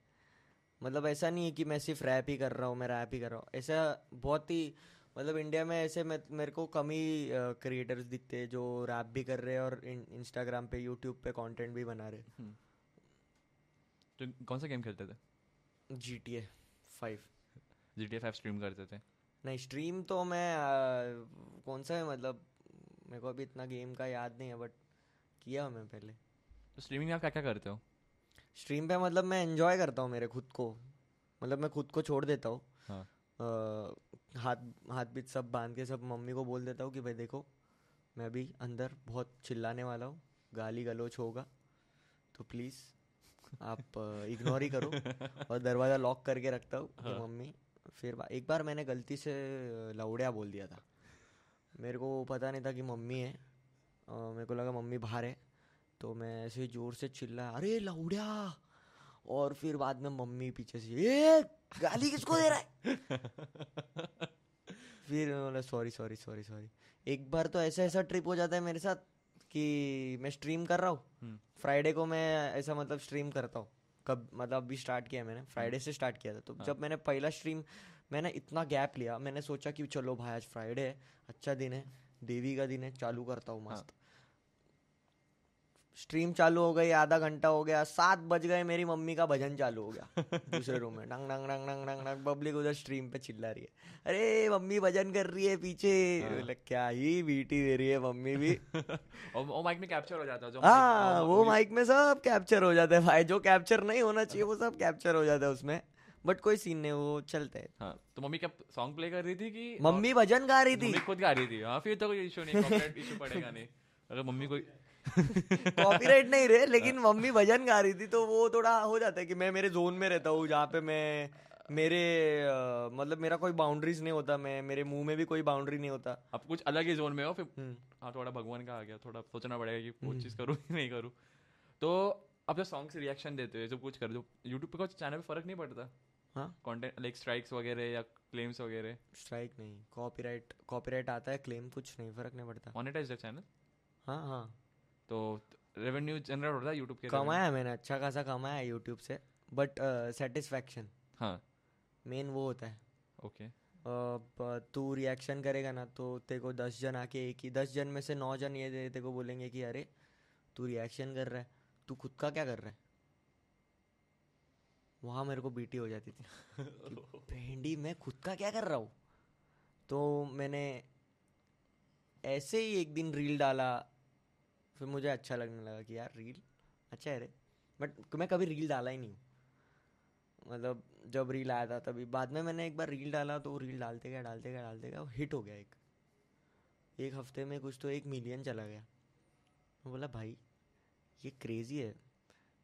मतलब ऐसा नहीं है कि मैं सिर्फ़ रैप ही कर रहा हूँ मैं रैप ही कर रहा हूँ। ऐसा बहुत ही मतलब इंडिया में ऐसे मैं मेरे को कम ही क्रिएटर्स दिखते हैं जो रैप भी कर रहे हैं और इंस्टाग्राम पे यूट्यूब पे कंटेंट भी बना रहे हम्म। तो कौन सा गेम खेलते थे? G T A five G T A five stream करते थे। नहीं स्ट्रीम तो मैं अ, कौन सा है मतलब मेरे को अभी इतना गेम का याद नहीं है बट किया मैं पहले। तो स्ट्रीमिंग में आप क्या क्या करते हो? स्ट्रीम पे मतलब मैं एंजॉय करता हूँ मेरे खुद को। मतलब मैं खुद को छोड़ देता हूँ। हाँ। हाथ हाथ बीत सब बाँध के सब मम्मी को बोल देता हूँ कि भाई देखो मैं अभी अंदर बहुत चिल्लाने वाला हूँ गाली गलोच होगा तो प्लीज़ आप इग्नोर ही करो और दरवाज़ा लॉक करके रखता हूँ कि हाँ। मम्मी फिर एक बार मैंने गलती से लौड़िया बोल दिया था। मेरे को पता नहीं था कि मम्मी है अ, मेरे को लगा मम्मी बाहर है तो मैं ऐसे ज़ोर से चिल्ला अरे लौड़िया! और फिर बाद में मम्मी पीछे से ए गाली किसको दे रहा है? फिर बोला सॉरी सॉरी सॉरी सॉरी एक बार तो ऐसा ऐसा ट्रिप हो जाता है मेरे साथ कि मैं स्ट्रीम कर रहा हूँ। हम्म। फ्राइडे को मैं ऐसा मतलब स्ट्रीम करता हूँ। कब मतलब अभी स्टार्ट किया मैंने फ्राइडे से स्टार्ट किया था। तो हाँ। जब मैंने पहला स्ट्रीम मैंने इतना गैप लिया मैंने सोचा कि चलो भाई आज फ्राइडे है अच्छा दिन है देवी का दिन है चालू करता हूँ। मस्त। स्ट्रीम चालू हो गई आधा घंटा हो गया सात बज गए मेरी मम्मी का भजन चालू हो गया। दूसरे रूम में डंग डंग डंग डंग डंग डंग पब्लिक उधर स्ट्रीम पे चिल्ला रही है। अरे मम्मी भजन कर रही है पीछे। हाँ। क्या ही बीटी दे रही है मम्मी भी। और वो माइक में कैप्चर हो जाता है हाँ वो माइक में सब कैप्चर हो जाता है भाई। जो कैप्चर नहीं होना चाहिए वो सब कैप्चर हो जाता है उसमें। बट कोई सीन नहीं वो चलता है। हाँ तो मम्मी क्या सॉन्ग प्ले कर रही थी कि मम्मी भजन गा रही थी? मम्मी खुद गा रही थी। हाँ फिर तो कोई इशू नहीं इशू पड़ेगा नहीं। अगर मम्मी कोई कॉपीराइट नहीं रहे लेकिन मम्मी भजन गा रही थी तो वो थोड़ा हो जाता है कि मैं मेरे जोन में रहता हूँ जहाँ पे मैं मेरे अ, मतलब मेरा कोई बाउंड्रीज नहीं होता मैं मेरे मुँह में भी कोई बाउंड्री नहीं होता। अब कुछ अलग ही जोन में हो फिर हम्म, हाँ थोड़ा भगवान का आ गया थोड़ा सोचना पड़ेगा कि वो चीज़ करूँ कि नहीं करूँ। तो आप जो सॉन्ग से रिएक्शन देते हो जो कुछ कर दो यूट्यूब पे कुछ चैनल पे फ़र्क नहीं पड़ता? हाँ। कंटेंट लाइक स्ट्राइक्स वगैरह या क्लेम्स वगैरह? स्ट्राइक नहीं कॉपीराइट कॉपीराइट आता है क्लेम कुछ नहीं फ़र्क नहीं पड़ता। मोनेटाइज चैनल हाँ हाँ। तो रेवेन्यू जनरेट होता है यूट्यूब के कमाया है मैंने अच्छा खासा कमाया है यूट्यूब से बट सेटिस्फैक्शन हाँ। मेन वो होता है। ओके अ, तू रिएक्शन करेगा ना तो तेरे को दस जन आके एक ही दस जन में से नौ जन ये दे- तेरे को बोलेंगे कि अरे तू रिएक्शन कर रहा है तू खुद का क्या कर रहा है? वहाँ मेरे को बीटी हो जाती थी। भेंडी मैं खुद का क्या कर रहा हूँ? तो मैंने ऐसे ही एक दिन रील डाला फिर मुझे अच्छा लगने लगा कि यार रील अच्छा है रे। बट मैं कभी रील डाला ही नहीं हूँ। मतलब जब रील आया था तभी। बाद में मैंने एक बार रील डाला तो रील डालते गया डालते गया डालते गया हिट हो गया एक। एक हफ़्ते में कुछ तो एक मिलियन चला गया। मैं बोला, भाई, ये क्रेजी है।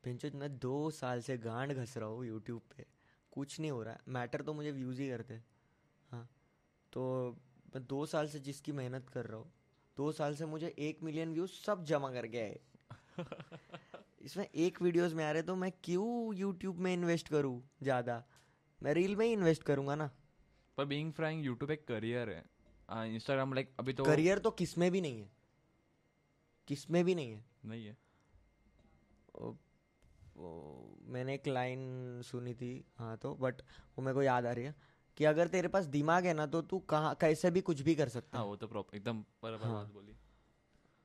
पिंचो, मैं दो साल से गांड घस रहा हूँ यूट्यूब पे। कुछ नहीं हो रहा मैटर तो मुझे व्यूज़ ही करते हाँ। तो मैं दो साल से जिसकी मेहनत कर रहा हूँ दो साल से मुझे एक मिलियन व्यूज़ सब जमा कर गया है इसमें एक वीडियोस में आ रहे तो मैं क्यों यूट्यूब में इन्वेस्ट करूँ ज़्यादा? मैं रील में ही इन्वेस्ट करूँगा ना। पर बीइंग फ्रैंक यूट्यूब एक करियर है। इंस्टाग्राम लाइक अभी तो करियर तो किसमें भी नहीं है। किसमें भी नहीं है। नहीं है। ओ, ओ, मैंने एक लाइन सुनी थी हाँ तो बट वो मेरे को याद आ रही है। कि अगर तेरे पास दिमाग है ना तो तू कहाँ कैसे भी कुछ भी कर सकता हाँ है। वो तो प्रॉपर एकदम बराबर हाँ। बात बोली।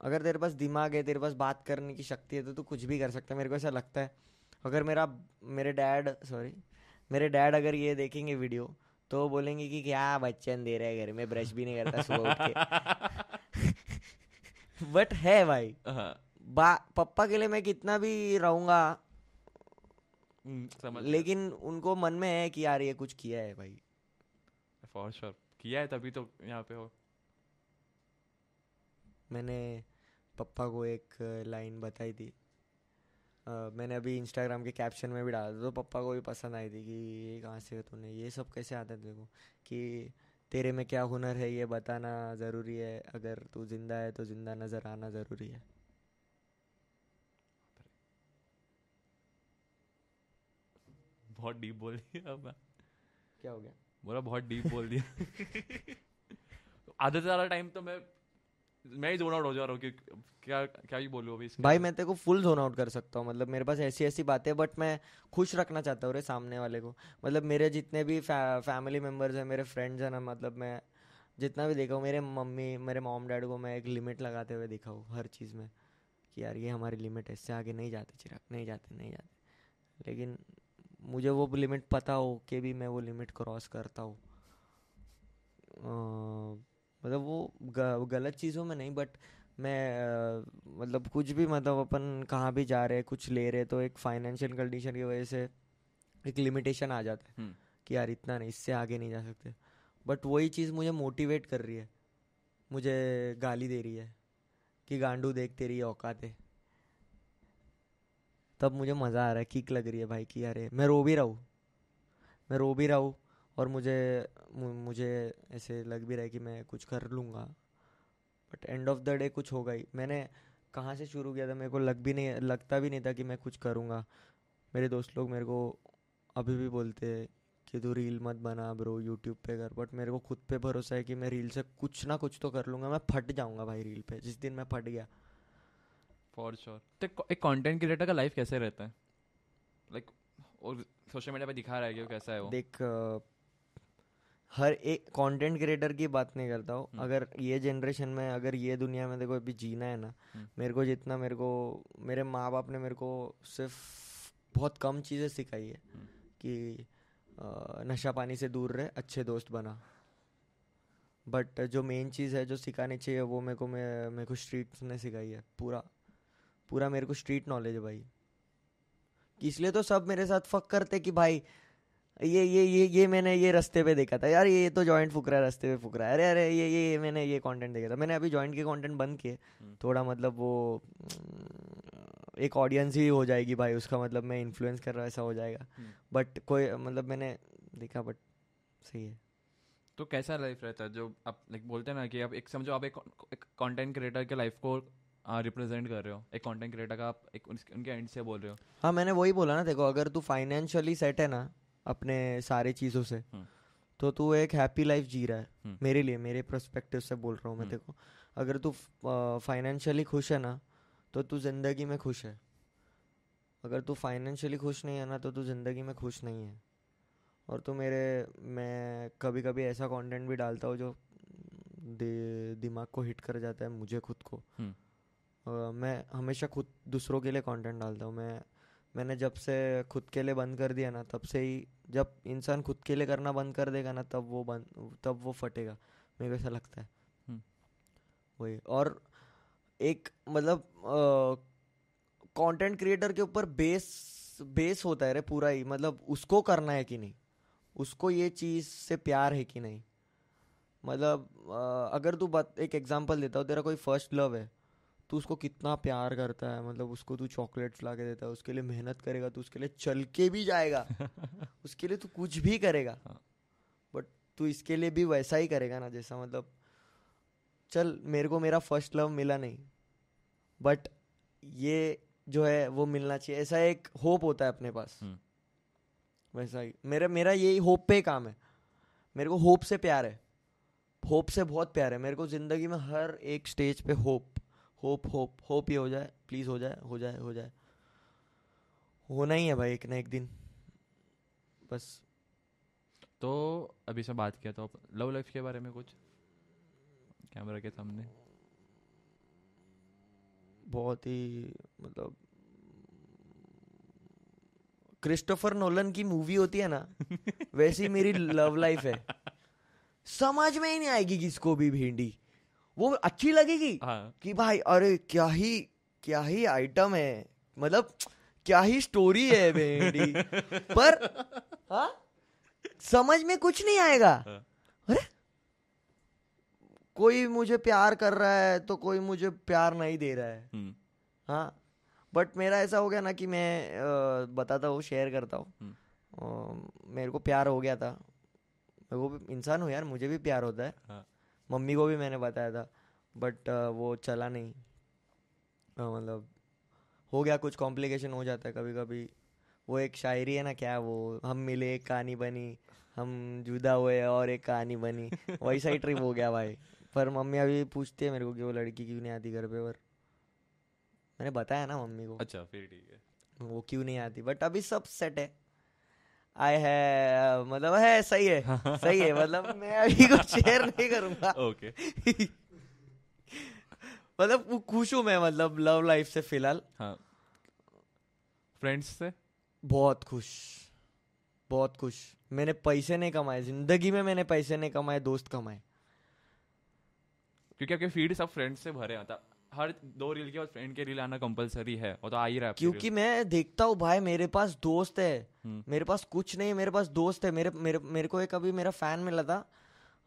अगर तेरे पास दिमाग है तेरे पास बात करने की शक्ति है तो तू कुछ भी कर सकता है। मेरे को ऐसा लगता है अगर मेरा मेरे डैड सॉरी मेरे डैड अगर ये देखेंगे वीडियो तो बोलेंगे कि क्या बच्चन दे रहा है घर में ब्रश भी नहीं करता सुबह उठ के। बट है भाई। हाँ। बा पप्पा के लिए मैं कितना भी रहूँगा हम्म, लेकिन उनको मन में है कि यार ये कुछ किया है भाई। फॉर श्योर किया है तभी तो यहाँ पे हो। मैंने पप्पा को एक लाइन बताई थी। अ, मैंने अभी इंस्टाग्राम के कैप्शन में भी डाला था तो पप्पा को भी पसंद आई थी कि ये कहाँ से तूने ये सब कैसे आता है तेरे कि? तेरे में क्या हुनर है ये बताना ज़रूरी है अगर तू ज़िंदा है तो ज़िंदा नज़र आना ज़रूरी है। बहुत डीप बोल दिया अब क्या हो गया? बोला बहुत डीप बोल दिया। आधे से ज़्यादा टाइम तो मैं मैं ही जोन आउट हो जा रहा हूँ कि क्या क्या ही बोलूँ अभी भाई मैं तेरे को फुल जोन आउट कर सकता हूँ। मतलब मेरे पास ऐसी ऐसी बातें बट मैं खुश रखना चाहता हूँ रे सामने वाले को। मतलब मेरे जितने भी फै, फैमिली मेंबर्स हैं मेरे फ्रेंड्स हैं ना मतलब मैं जितना भी देखा हूँ मेरे मम्मी मेरे मॉम डैड को मैं एक लिमिट लगाते हुए दिखा हूँ हर चीज़ में कि यार ये हमारी लिमिट है इससे आगे नहीं जाते चिराग नहीं जाते नहीं जाते। लेकिन मुझे वो लिमिट पता हो कि भी मैं वो लिमिट क्रॉस करता हूँ। मतलब वो ग, गलत चीज़ों में नहीं बट मैं मतलब कुछ भी मतलब अपन कहाँ भी जा रहे हैं कुछ ले रहे हैं, तो एक फाइनेंशियल कंडीशन की वजह से एक लिमिटेशन आ जाता है हम्म, कि यार इतना नहीं इससे आगे नहीं जा सकते। बट वही चीज़ मुझे मोटिवेट कर रही है। मुझे गाली दे रही है कि गांडू देख तेरी औकात है। तब मुझे मज़ा आ रहा है, किक लग रही है भाई कि अरे, मैं रो भी रहा हूँ। मैं रो भी रहा हूँ और मुझे मुझे ऐसे लग भी रहा है कि मैं कुछ कर लूँगा। But end of the day कुछ होगा ही। मैंने कहाँ से शुरू किया था, मेरे को लग भी नहीं, लगता भी नहीं था कि मैं कुछ करूँगा। मेरे दोस्त लोग मेरे को अभी भी बोलते हैं कि तू रील मत बना ब्रो यूट्यूब पे कर। बट मेरे को खुद पे भरोसा है कि मैं रील से कुछ ना कुछ तो कर लूँगा। मैं फट जाऊँगा भाई रील पे, जिस दिन मैं फट गया। फॉर श्योर तो एक- कंटेंट क्रिएटर का लाइफ कैसे रहता है लाइक और सोशल मीडिया पे दिखा रहा है कि वो कैसा है वो देख हर एक कंटेंट क्रिएटर की बात नहीं करता हूँ हम्म। अगर ये जनरेशन में अगर ये दुनिया में देखो अभी जीना है ना हम्म। मेरे को जितना मेरे को मेरे माँ बाप ने मेरे को सिर्फ़ बहुत कम चीज़ें सिखाई है हम्म। कि नशा पानी से दूर रहे अच्छे दोस्त बना बट जो मेन चीज़ है जो सिखानी चाहिए वो मेरे को मेरे को स्ट्रीट ने सिखाई है पूरा पूरा मेरे को स्ट्रीट नॉलेज है भाई। इसलिए तो सब मेरे साथ फक करते कि भाई ये ये ये ये मैंने ये रास्ते पे देखा था। यार ये तो जॉइंट फुक रहा है रास्ते पे फुक रहा है। अरे अरे ये ये ये मैंने ये कंटेंट देखा था। मैंने अभी जॉइंट के कंटेंट बंद किए। हम्म। थोड़ा मतलब वो एक ऑडियंस ही हो जाएगी भाई उसका मतलब मैं इन्फ्लुएंस कर रहा ऐसा हो जाएगा। हम्म। बट कोई मतलब मैंने देखा बट सही है। तो कैसा लाइफ रहता है? जो आप लाइक बोलते हैं ना कि आप एक समझो आप एक कंटेंट क्रिएटर के लाइफ को रिप्रेजेंट कर रहे हो एक कंटेंट क्रिएटर का आप एक उनके एंड से बोल रहे हो हाँ मैंने वही बोला ना देखो अगर तू फाइनेंशियली सेट है ना अपने सारे चीज़ों से हम्म। तो तू एक हैप्पी लाइफ जी रहा है हम्म। मेरे लिए मेरे पर्सपेक्टिव से बोल रहा हूँ मैं हम्म। देखो अगर तू फाइनेंशियली खुश है ना तो तू ज़िंदगी में खुश है अगर तू फाइनेंशियली खुश नहीं है ना तो तू ज़िंदगी में खुश नहीं है और तो मेरे मैं कभी कभी ऐसा कंटेंट भी डालता हूँ जो दि, दिमाग को हिट कर जाता है मुझे खुद को हम्म। मैं हमेशा खुद दूसरों के लिए कंटेंट डालता हूँ। मैं मैंने जब से खुद के लिए बंद कर दिया ना तब से ही जब इंसान खुद के लिए करना बंद कर देगा ना तब वो बंद तब वो फटेगा मेरे को ऐसा लगता है। हम्म। वही और एक मतलब कंटेंट क्रिएटर के ऊपर बेस बेस होता है रे पूरा ही मतलब उसको करना है कि नहीं? उसको ये चीज़ से प्यार है कि नहीं? मतलब अगर तू बात एक एग्जांपल देता हो तेरा कोई फ़र्स्ट लव है तू उसको कितना प्यार करता है मतलब उसको तू चॉकलेट्स ला के देता है उसके लिए मेहनत करेगा तू उसके लिए चल के भी जाएगा उसके लिए तू कुछ भी करेगा हाँ। बट तू इसके लिए भी वैसा ही करेगा ना जैसा मतलब चल मेरे को मेरा फ़र्स्ट लव मिला नहीं बट ये जो है वो मिलना चाहिए ऐसा एक होप होता है अपने पास हम्म। वैसा ही मेरा मेरा यही होप पे ही काम है मेरे को होप से प्यार है होप से बहुत प्यार है मेरे को ज़िंदगी में हर एक स्टेज पे होप होप होप होप ये हो जाए प्लीज़ हो जाए हो जाए हो जाए। होना ही है भाई एक ना एक दिन। बस। तो अभी से बात किया तो लव लाइफ के बारे में कुछ? कैमरा के सामने। बहुत ही मतलब क्रिस्टोफर नोलन की मूवी होती है ना वैसी मेरी लव लाइफ है। समझ में ही नहीं आएगी किसको भी भिंडी। वो अच्छी लगेगी हाँ। कि भाई अरे क्या ही क्या ही आइटम है। मतलब क्या ही स्टोरी है भिंडी पर हाँ? समझ में कुछ नहीं आएगा। हाँ। अरे कोई मुझे प्यार कर रहा है तो कोई मुझे प्यार नहीं दे रहा है। हम्म, हाँ बट मेरा ऐसा हो गया ना कि मैं अ, बताता हूँ शेयर करता हूँ। हम्म। मेरे को प्यार हो गया था। मैं वो भी इंसान हूँ यार मुझे भी प्यार होता है। हाँ। मम्मी को भी मैंने बताया था बट वो चला नहीं। मतलब हो गया कुछ कॉम्प्लिकेशन हो जाता है कभी कभी वो एक शायरी है ना क्या वो? हम मिले एक कहानी बनी हम जुदा हुए और एक कहानी बनी। वैसा ही ट्रिप हो गया भाई। पर मम्मी अभी पूछती है मेरे को कि वो लड़की क्यों नहीं आती घर पे पर मैंने बताया ना मम्मी को। अच्छा फिर ठीक है। वो क्यों नहीं आती? बट अभी सब सेट है। आए है मतलब है सही है सही है मतलब मैं अभी कुछ शेयर नहीं करूँगा। ओके मतलब वो खुश हूँ मैं मतलब लव लाइफ से फ़िलहाल। हाँ। फ्रेंड्स से? बहुत खुश बहुत खुश। मैंने पैसे नहीं कमाए ज़िंदगी में मैंने पैसे नहीं कमाए दोस्त कमाए। क्योंकि आपके फ़ीड सब फ्रेंड्स से भरे आता हर दो रील के बाद फ्रेंड के रील आना कंपलसरी है और तो आ ही रहा है क्योंकि मैं देखता हूँ भाई मेरे पास दोस्त है हम्म। मेरे पास कुछ नहीं मेरे पास दोस्त है मेरे मेरे मेरे को एक अभी मेरा फ़ैन मिला था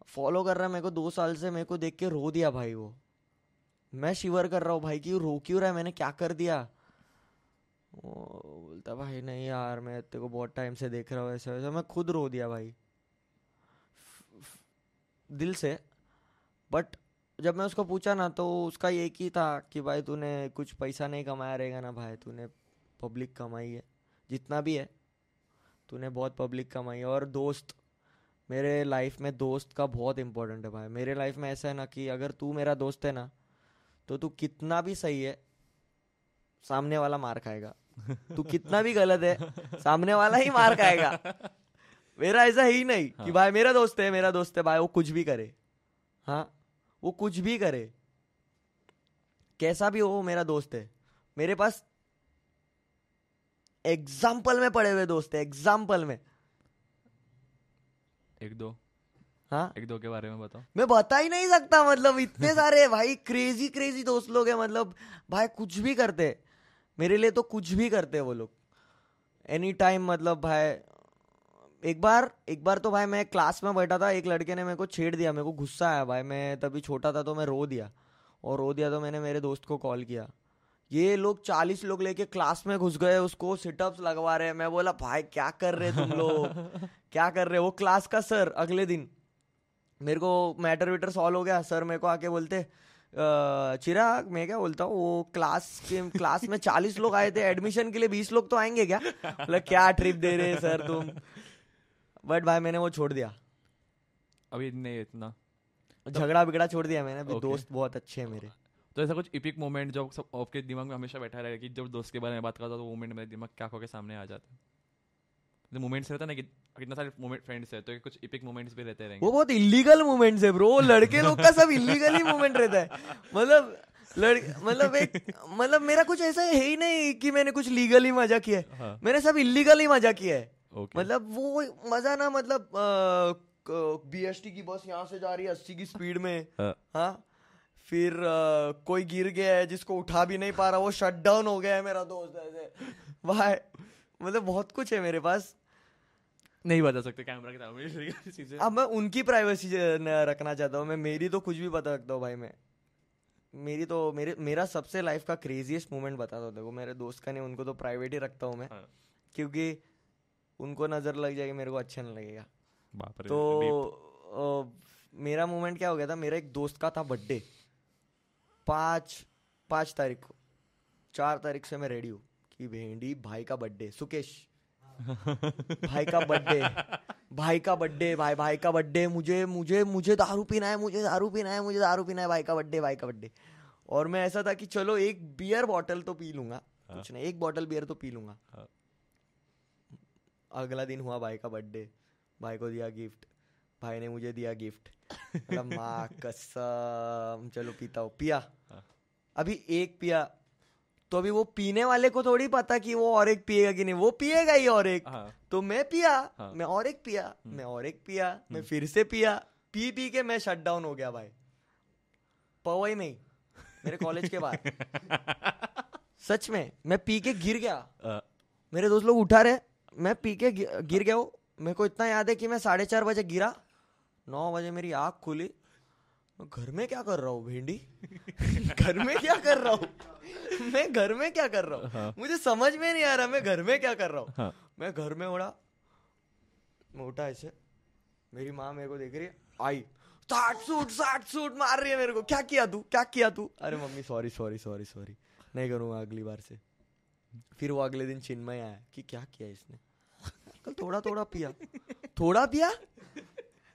फॉलो कर रहा है मेरे को दो साल से मेरे को देख के रो दिया भाई वो। मैं शिवर कर रहा हूँ भाई कि रो क्यों रहा है मैंने क्या कर दिया? वो बोलता भाई नहीं यार मैं तेरे को बहुत टाइम से देख रहा हूँ ऐसा वैसा मैं खुद रो दिया भाई। दिल से बट जब मैं उसको पूछा ना तो उसका एक ही था कि भाई तूने कुछ पैसा नहीं कमाया रहेगा ना भाई तूने पब्लिक कमाई है जितना भी है तूने बहुत पब्लिक कमाई है और दोस्त मेरे लाइफ में दोस्त का बहुत इंपॉर्टेंट है भाई मेरे लाइफ में ऐसा है ना कि अगर तू मेरा दोस्त है ना तो तू कितना भी सही है सामने वाला मार खाएगा तू कितना भी गलत है सामने वाला ही मार खाएगा मेरा ऐसा ही नहीं हाँ। कि। भाई मेरा दोस्त है मेरा दोस्त है भाई वो कुछ भी करे हाँ वो कुछ भी करे। कैसा भी हो वो मेरा दोस्त है। मेरे पास एग्ज़ाम्पल में पड़े हुए दोस्त है एग्ज़ाम्पल में। एक दो। हाँ? एक दो के बारे में बताओ। मैं बता ही नहीं सकता मतलब इतने सारे भाई क्रेजी क्रेजी दोस्त लोग हैं मतलब भाई कुछ भी करते। मेरे लिए तो कुछ भी करते हैं वो लोग। एनी टाइम मतलब भाई एक बार एक बार तो भाई मैं क्लास में बैठा था एक लड़के ने मेरे को छेड़ दिया मेरे को गुस्सा आया भाई मैं तभी छोटा था तो मैं रो दिया और रो दिया तो मैंने मेरे दोस्त को कॉल किया। ये लोग चालीस लोग लेके क्लास में घुस गए उसको सिटअप्स लगवा रहे मैं बोला भाई क्या कर रहे तुम लोग? क्या कर रहे वो क्लास का सर अगले दिन। मेरे को मैटर वेटर सॉल्व हो गया सर मेरे को आके बोलते "अ, चिराग मैं क्या बोलता हूँ वो क्लास के क्लास में चालीस लोग आए थे एडमिशन के लिए बीस लोग तो आएँगे क्या? बोला क्या ट्रिप दे रहे हैं सर तुम? बट भाई मैंने वो छोड़ दिया। अभी नहीं इतना। झगड़ा बिगड़ा छोड़ दिया मैंने अभी दोस्त बहुत अच्छे हैं मेरे। तो ऐसा कुछ इपिक मोमेंट जो सब आपके दिमाग में हमेशा बैठा रहेगा कि जब दोस्त के बारे में बात करता हूँ, तो मोमेंट मेरे दिमाग क्या के सामने आ जाता है। तो मोमेंट्स रहता है ना कि कितना सारे मोमेंट फ्रेंड्स है तो कुछ इपिक मोमेंट्स भी रहते रहेंगे। वो बहुत इलीगल मूवमेंट्स है ब्रो लड़के लोग का सब इलीगल ही मूवमेंट रहता है। मतलब लड़के मतलब एक मतलब मेरा कुछ ऐसा है ही नहीं कि मैंने कुछ लीगली मज़ा किया है। हाँ। मैंने सब इलीगल ही मज़ा किया है। ओके मतलब वो मज़ा ना मतलब बी एस टी की बस यहाँ से जा रही है अस्सी की स्पीड में। हाँ। हाँ? फिर अ, कोई गिर गया है जिसको उठा भी नहीं पा रहा वो शट डाउन हो गया है मेरा दोस्त ऐसे। भाई मतलब बहुत कुछ है मेरे पास। नहीं बता सकते कैमरा के सामने अब मैं उनकी प्राइवेसी रखना चाहता हूँ। मैं मेरी तो कुछ भी बता सकता हूँ भाई मैं। मेरी तो मेरे मेरा सबसे लाइफ का क्रेजीएस्ट मोमेंट बताता हूँ देखो मेरे दोस्त का नहीं उनको तो प्राइवेट ही रखता हूँ मैं। हाँ। क्योंकि उनको नज़र लग जाएगी मेरे को अच्छा नहीं लगेगा। बाप रे तो. अ, मेरा मोमेंट क्या हो गया था मेरा एक दोस्त का था बर्थडे पाँच पाँच तारीख को चार तारीख से मैं रेडी हूँ कि भेंडी भाई का बर्थडे सुकेश भाई का बर्थडे भाई का बर्थडे भाई भाई का बर्थडे मुझे मुझे मुझे दारू पीना है मुझे दारू पीना है मुझे दारू पीना है भाई का बर्थडे भाई का बर्थडे और मैं ऐसा था कि चलो एक बियर बॉटल तो पी लूँगा कुछ नहीं एक बॉटल बियर तो पी लूँगा। हाँ। अगला दिन हुआ भाई का बर्थडे। भाई को दिया गिफ्ट। भाई ने मुझे दिया गिफ्ट। मतलब माँ कसम। चलो पीता हूँ। पिया। हाँ। अभी एक पिया। तो अभी वो पीने वाले को थोड़ी पता कि वो और एक पिएगा कि नहीं। वो पिएगा ही और एक। हाँ। तो मैं पिया। हाँ। मैं और एक पिया। मैं और एक पिया। मैं फिर से पिया। पी पी के मैं शट डाउन हो गया भाई। पवई में मेरे कॉलेज के बाद। सच में मैं पी के गिर गया। अ, मेरे दोस्त लोग उठा रहे। मैं पी के गिर गया हूँ। मेरे को इतना याद है कि मैं साढ़े चार बजे गिरा। नौ बजे मेरी आँख खुली। घर में क्या कर रहा हूँ भिंडी? घर में क्या कर रहा हूँ? मैं घर में क्या कर रहा हूँ? हाँ। मुझे समझ में नहीं आ रहा मैं घर में क्या कर रहा हूँ? हाँ। मैं घर में उड़ा। मैं उठा ऐसे। मेरी माँ मेरे को देख रही है। आई। साठ सूट साठ सूट मार रही है मेरे को। क्या किया तू? क्या किया तू? अरे mummy sorry sorry sorry sorry नहीं करूँगा अगली बार से। फिर वो अगले दिन चिन्मय आया कि क्या किया इसने? कल थोड़ा थोड़ा पिया। थोड़ा पिया?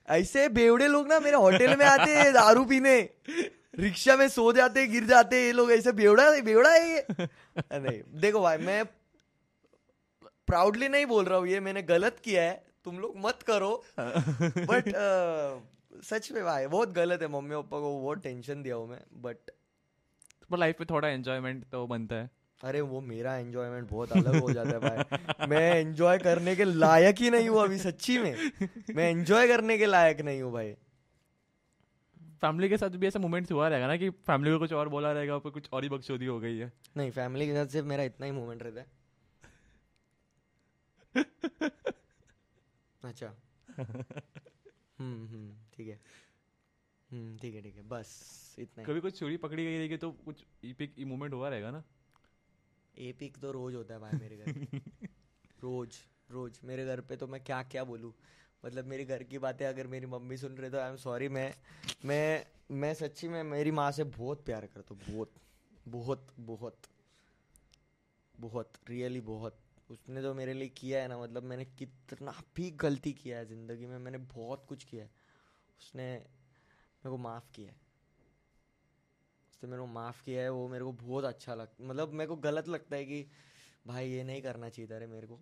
ऐसे बेवड़े लोग ना मेरे होटल में आते हैं दारू पीने। रिक्शा में सो जाते गिर जाते ये लोग ऐसे बेवड़ा बेवड़ा है ये। नहीं देखो भाई मैं प्राउडली नहीं बोल रहा हूँ ये मैंने गलत किया है। तुम लोग मत करो। बट सच में भाई बहुत गलत है। मम्मी पापा को बहुत टेंशन दिया हूँ मैं बट लाइफ में थोड़ा एंजॉयमेंट तो बनता है। अरे वो मेरा एंजॉयमेंट बहुत अलग हो जाता है भाई। मैं एंजॉय करने के लायक ही नहीं हूँ अभी सच्ची में। मैं एंजॉय करने के लायक नहीं हूँ भाई। फैमिली के साथ भी ऐसा मोमेंट्स हुआ रहेगा ना कि फैमिली को कुछ और बोला रहेगा फिर कुछ और ही बकचोदी हो गई है। नहीं फैमिली के साथ सिर्फ़ मेरा इतना ही मोमेंट रहता है। अच्छा। हम्म हम्म ठीक है। हम्म ठीक है ठीक है बस इतना कभी कुछ चोरी पकड़ी गई रहेगी तो कुछ इपिक मोमेंट हुआ रहेगा ना? एपिक तो रोज होता है भाई मेरे घर पे। रोज रोज। मेरे घर पे तो मैं क्या क्या बोलूँ? मतलब मेरे घर की बातें अगर मेरी मम्मी सुन रहे तो आई एम सॉरी मैं मैं मैं सच्ची में मेरी माँ से बहुत प्यार करता हूँ बहुत बहुत बहुत बहुत रियली बहुत। उसने जो मेरे लिए किया है ना मतलब मैंने कितना भी गलती किया है ज़िंदगी में मैंने बहुत कुछ किया है। उसने मेरे को माफ़ किया है। उसने मेरे को माफ़ किया है वो मेरे को बहुत अच्छा लग मतलब मेरे को गलत लगता है कि भाई ये नहीं करना चाहिए था रे मेरे को।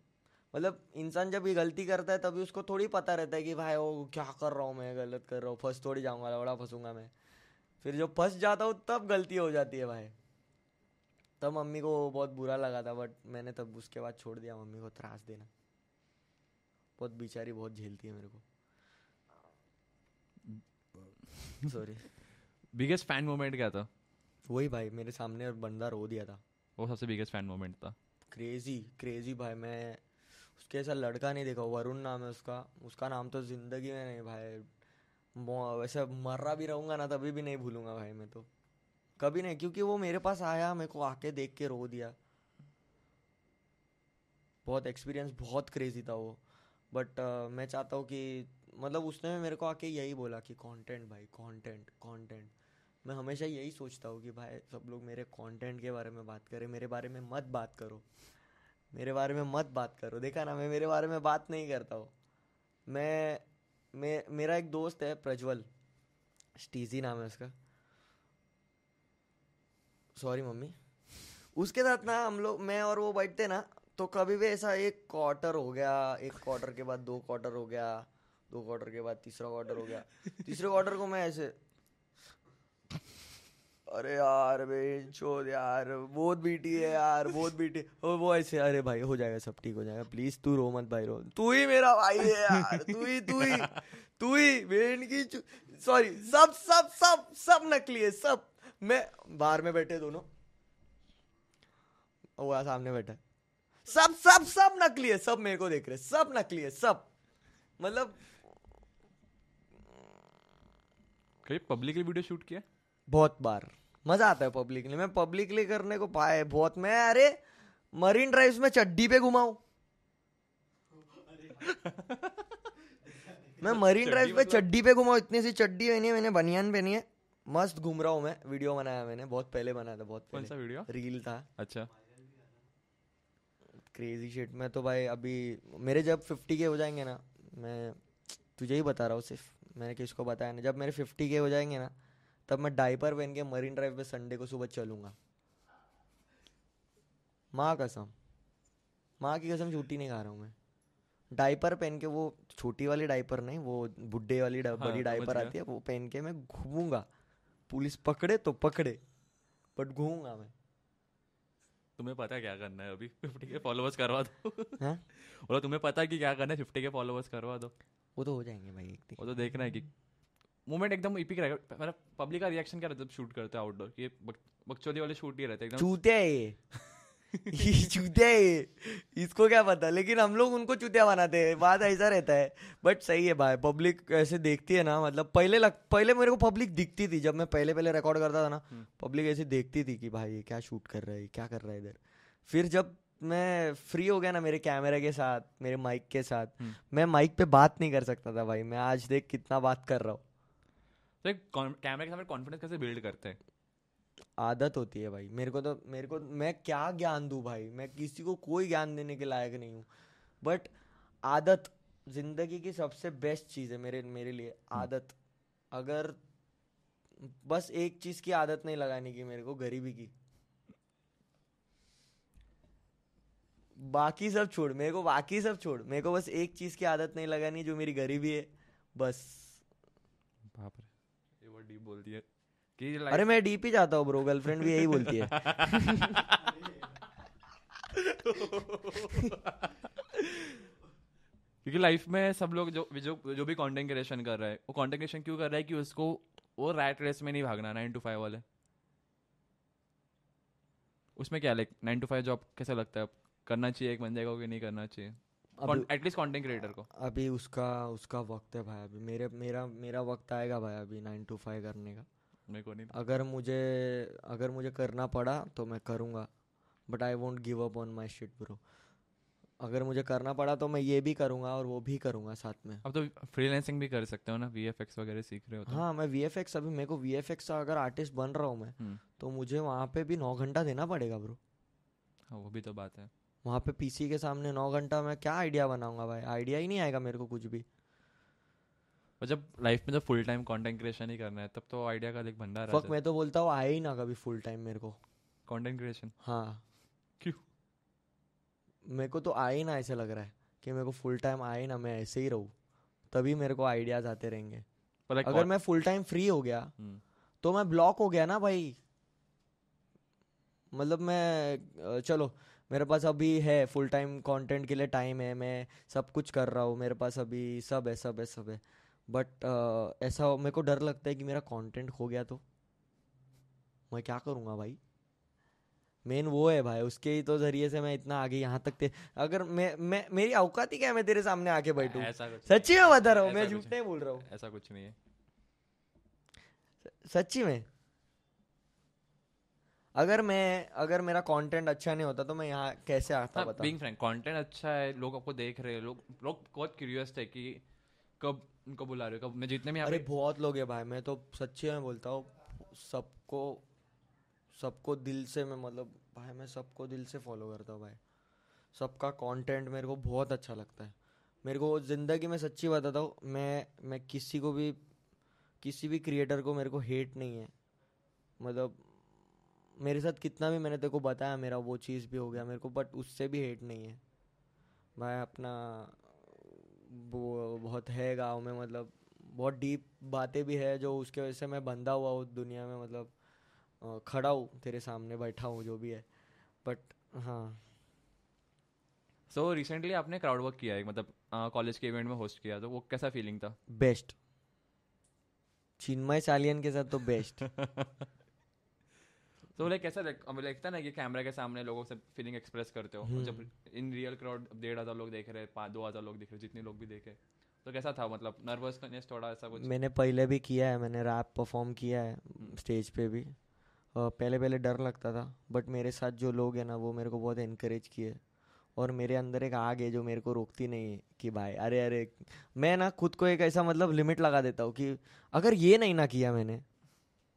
मतलब इंसान जब ये गलती करता है तभी उसको थोड़ी पता रहता है कि भाई वो क्या कर रहा हूँ मैं गलत कर रहा हूँ फंस थोड़ी जाऊँगा लवड़ा फंसूँगा मैं। फिर जब फंस जाता हूँ तब गलती हो जाती है भाई। तब मम्मी को बहुत बुरा लगा था बट मैंने तब उसके बाद छोड़ दिया मम्मी को त्रास देना। बहुत बेचारी बहुत झेलती है मेरे को। सॉरी बिगेस्ट फ़ैन मोमेंट क्या था? वही भाई मेरे सामने बंदा रो दिया था। वो सबसे बिगेस्ट फ़ैन मोमेंट था। क्रेजी क्रेजी भाई मैं उसके ऐसा लड़का नहीं देखा वरुण नाम है उसका। उसका नाम तो ज़िंदगी में नहीं भाई वैसे मर रहा भी रहूँगा ना तभी भी नहीं भूलूँगा भाई मैं तो। कभी नहीं क्योंकि वो मेरे पास आया मेरे को आके देख के रो दिया। बहुत एक्सपीरियंस बहुत क्रेजी था वो। बट uh, मैं चाहता हूँ कि मतलब उसने मेरे को आके यही बोला कि कंटेंट भाई कंटेंट कंटेंट मैं हमेशा यही सोचता हूँ कि भाई सब लोग मेरे कंटेंट के बारे में बात करें, मेरे बारे में मत बात करो। मेरे बारे में मत बात करो। देखा ना, मैं मेरे बारे में बात नहीं करता हूँ। मैं मैं, मेरा एक दोस्त है प्रज्वल। स्टीजी नाम है उसका। Sorry mummy. उसके साथ ना हम लोग, मैं और वो बैठते ना तो कभी भी ऐसा एक क्वार्टर हो गया, एक क्वार्टर के बाद दो क्वार्टर हो गया, दो क्वार्टर के बाद तीसरा क्वार्टर हो गया। तीसरे क्वार्टर को मैं ऐसे अरे यार बे छोड़ यार बहुत बीटी है यार बहुत बीटी। और वो ऐसे अरे भाई हो जाएगा सब ठीक हो जाएगा। प्लीज़ तू रो मत भाई रो। तू ही मेरा भाई है यार तू ही तू ही तू ही बहन की सॉरी सब सब सब सब नकली है सब। मैं बाहर में बैठे दोनों। वो सामने बैठा। सब सब सब नकली है सब मेरे को देख रहे सब नकली है सब। मतलब कभी पब्लिकली वीडियो शूट किया बहुत बार। मज़ा आता है पब्लिकली मैं पब्लिकली करने को पाए बहुत। मैं अरे मरीन ड्राइव्स में चड्डी पे घुमाऊं। मैं मरीन ड्राइव पे चड्डी पे घुमाऊं इतनी सी चड्डी पहनी है मैंने बनियान पहनी है। मस्त घूम रहा हूँ मैं वीडियो बनाया मैंने बहुत पहले बनाया था बहुत कौन सा पहले। वीडियो रील था। अच्छा। क्रेजी शिट में तो भाई अभी मेरे जब फिफ्टी के हो जाएँगे ना मैं तुझे ही बता रहा हूँ सिर्फ़। मैंने किसको बताया ना जब मेरे फिफ्टी के हो जाएँगे ना तब मैं डाइपर पहन के मरीन ड्राइव पे संडे को सुबह चलूँगा। माँ कसम। माँ की कसम छुट्टी नहीं खा रहा हूँ मैं। डाइपर पहन के वो छोटी वाली डाइपर नहीं वो बुड्ढे वाली डा- हाँ, बड़ी डाइपर आती है वो पहन के मैं घूमूँगा। पुलिस पकड़े तो पकड़े बट घूमूँगा मैं। तुम्हें पता है क्या करना है अभी? फिफ्टी के फॉलोअर्स करवा दो। हैं? बोला तुम्हें पता है कि क्या करना है? फिफ्टी के फॉलोअर्स करवा दो। वो तो हो जाएँगे भाई एक वो तो देखना है कि मोमेंट एकदम इपिक रहेगा मतलब पब्लिक का रिएक्शन क्या रहता है जब शूट करते हैं आउटडोर ये बक- बकचोदी वाले शूट ही रहते हैं है ये। है ये। इसको क्या पता? लेकिन हम लोग उनको चूतिया बनाते हैं। बात ऐसा रहता है। बट सही है भाई पब्लिक ऐसे देखती है ना मतलब पहले लग पहले मेरे को पब्लिक दिखती थी। जब मैं पहले पहले रिकॉर्ड करता था ना हम्म। पब्लिक ऐसे देखती थी कि भाई ये क्या शूट कर रहा है क्या कर रहा है इधर। फिर जब मैं फ्री हो गया ना मेरे कैमरे के साथ मेरे माइक के साथ हम्म। मैं माइक पे बात नहीं कर सकता था भाई। मैं आज देख कितना बात कर रहा हूँ। तो एक कैमरे के सामने कॉन्फिडेंस कैसे बिल्ड करते हैं? आदत होती है भाई। मेरे को तो मेरे को मैं क्या ज्ञान दूँ भाई? मैं किसी को कोई ज्ञान देने के लायक नहीं हूँ। बट आदत ज़िंदगी की सबसे बेस्ट चीज़ है मेरे मेरे लिए आदत। अगर बस एक चीज़ की आदत नहीं लगाने की मेरे को गरीबी की। बाकी सब छोड़ मेरे को बाकी सब छोड़। मेरे को बस एक चीज़ की आदत नहीं लगानी जो मेरी गरीबी है। बस। बाप रे। बोल दिया कि अरे मैं डीप ही जाता हूँ ब्रो गर्लफ्रेंड भी यही बोलती है। क्योंकि लाइफ में सब लोग जो जो जो भी कंटेंट क्रिएशन कर रहा है वो कंटेंट क्रिएशन क्यों कर रहा है कि उसको वो रैट रेस में नहीं भागना नाइन टू फाइव वाले? उसमें क्या like nine to five job कैसा लगता है? करना चाहिए एक बन जाएगा कि नहीं करना चाहिए? एटलीस्ट कंटेंट क्रिएटर को। अभी उसका उसका वक्त है भाई अभी मेरे मेरा मेरा वक्त आएगा भाई अभी नाइन टू फाइव करने का। मेरे को नहीं अगर मुझे अगर मुझे करना पड़ा तो मैं करूँगा but I won't give up on my shit bro अगर मुझे करना पड़ा तो मैं ये भी करूँगा और वो भी करूँगा साथ में। अब तो फ्रीलांसिंग भी कर सकते हो ना वीएफएक्स वगैरह सीख रहे हो तो। हाँ मैं वीएफएक्स अभी मेरे को वी का अगर आर्टिस्ट बन रहा हूँ मैं हम्म, तो मुझे वहाँ पे भी नौ घंटा देना पड़ेगा ब्रो हाँ वो भी तो बात है। वहाँ पे पीसी के सामने नौ घंटा मैं क्या आइडिया बनाऊँगा भाई? आइडिया ही नहीं आएगा मेरे को कुछ भी। और जब लाइफ में जब फुल टाइम कंटेंट क्रिएशन ही करना है तब तो आइडिया का एक भंडार फक मैं तो बोलता हूँ आए ही ना कभी फुल टाइम मेरे को। कंटेंट क्रिएशन हाँ। क्यों? मेरे को तो आए ही ना ऐसे लग रहा है कि मेरे को फुल टाइम आए ना मैं ऐसे ही रहूँ। तभी मेरे को आइडियाज़ आते रहेंगे। Like अगर मैं फुल टाइम फ्री हो गया हम्म, तो मैं ब्लॉक हो गया ना भाई। मतलब मैं चलो मेरे पास अभी है फुल टाइम कंटेंट के लिए टाइम है मैं सब कुछ कर रहा हूँ मेरे पास अभी सब है सब है सब है। बट uh, ऐसा मेरे को डर लगता है कि मेरा कंटेंट खो गया तो। मैं क्या करूँगा भाई? मेन वो है भाई उसके ही तो ज़रिए से मैं इतना आगे यहाँ तक थे अगर मैं मैं मेरी औकात ही क्या है मैं तेरे सामने आके बैठूं? सच्ची में बता रहा हूँ मैं झूठ नहीं। बोल रहा हूँ। ऐसा कुछ नहीं है। सच्ची में? अगर मैं अगर मेरा कंटेंट अच्छा नहीं होता तो मैं यहाँ कैसे आता बता बीइंग फ्रैंक कंटेंट अच्छा है लोग आपको देख रहे हैं लोग लोग बहुत क्यूरियस थे कि कब उनको बुला रहे हो कब मैं जितने भी अरे बहुत लोग है भाई मैं तो सच्ची में बोलता हूँ सबको सबको दिल से मैं मतलब भाई मैं सबको दिल से फॉलो करता हूँ भाई। सबका कंटेंट मेरे को बहुत अच्छा लगता है। मेरे को ज़िंदगी में सच्ची बताता हूँ मैं मैं किसी को भी किसी भी क्रिएटर को मेरे को हेट नहीं है। मतलब मेरे साथ कितना भी मैंने तेरे को बताया मेरा वो चीज़ भी हो गया मेरे को बट उससे भी हेट नहीं है। भाई अपना वो बहुत है गाँव में मतलब बहुत डीप बातें भी है जो उसके वजह से मैं बंधा हुआ हूँ दुनिया में मतलब खड़ा हूँ तेरे सामने बैठा हूँ जो भी है। बट हाँ। सो so, रिसेंटली आपने क्राउड वर्क किया है मतलब कॉलेज के इवेंट में होस्ट किया तो वो कैसा फीलिंग था? बेस्ट चिन्मय सालियन के साथ तो बेस्ट तो लाइक कैसा लगता है ना कि कैमरा के सामने लोगों से फीलिंग एक्सप्रेस करते हो। हम्म। जब इन रियल क्राउड डेढ़ हज़ार लोग देख रहे हैं पाँच दो हज़ार लोग देख रहे जितने लोग भी देखे। तो कैसा था? मतलब नर्वसनेस थोड़ा ऐसा कुछ? मैंने पहले भी किया है मैंने रैप परफॉर्म किया है स्टेज पे भी। पहले पहले डर लगता था बट मेरे साथ जो लोग हैं ना वो मेरे को बहुत इनक्रेज किए। और मेरे अंदर एक आग है जो मेरे को रोकती नहीं है कि भाई अरे अरे मैं ना खुद को एक ऐसा मतलब लिमिट लगा देता हूँ कि अगर ये नहीं ना किया मैंने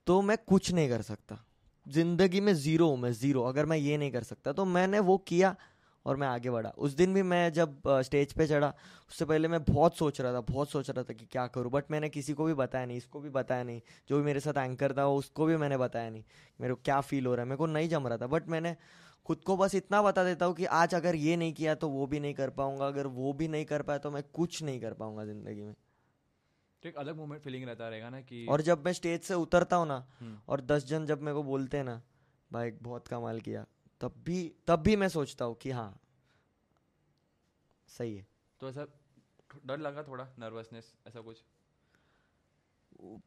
तो मैं कुछ नहीं कर सकता। ज़िंदगी में ज़ीरो हूँ मैं, ज़ीरो। अगर मैं ये नहीं कर सकता तो मैंने वो किया और मैं आगे बढ़ा। उस दिन भी मैं जब स्टेज पे चढ़ा, उससे पहले मैं बहुत सोच रहा था, बहुत सोच रहा था कि क्या करूँ बट मैंने किसी को भी बताया नहीं, इसको भी बताया नहीं। जो भी मेरे साथ एंकर था, उसको भी मैंने बताया नहीं मेरे को क्या फील हो रहा है। मेरे को नहीं जम रहा था बट मैंने खुद को बस इतना बता देता हूँ कि आज अगर ये नहीं किया तो वो भी नहीं कर पाऊँगा। अगर वो भी नहीं कर पाया तो मैं कुछ नहीं कर पाऊँगा ज़िंदगी में। तो एक अलग मोमेंट फीलिंग रहता रहेगा ना कि और जब मैं स्टेज से उतरता हूँ ना हम्म, और दस जन जब मेरे को बोलते हैं ना भाई बहुत कमाल किया तब भी तब भी मैं सोचता हूँ कि हाँ सही है। तो ऐसा डर लगा थोड़ा नर्वसनेस ऐसा कुछ?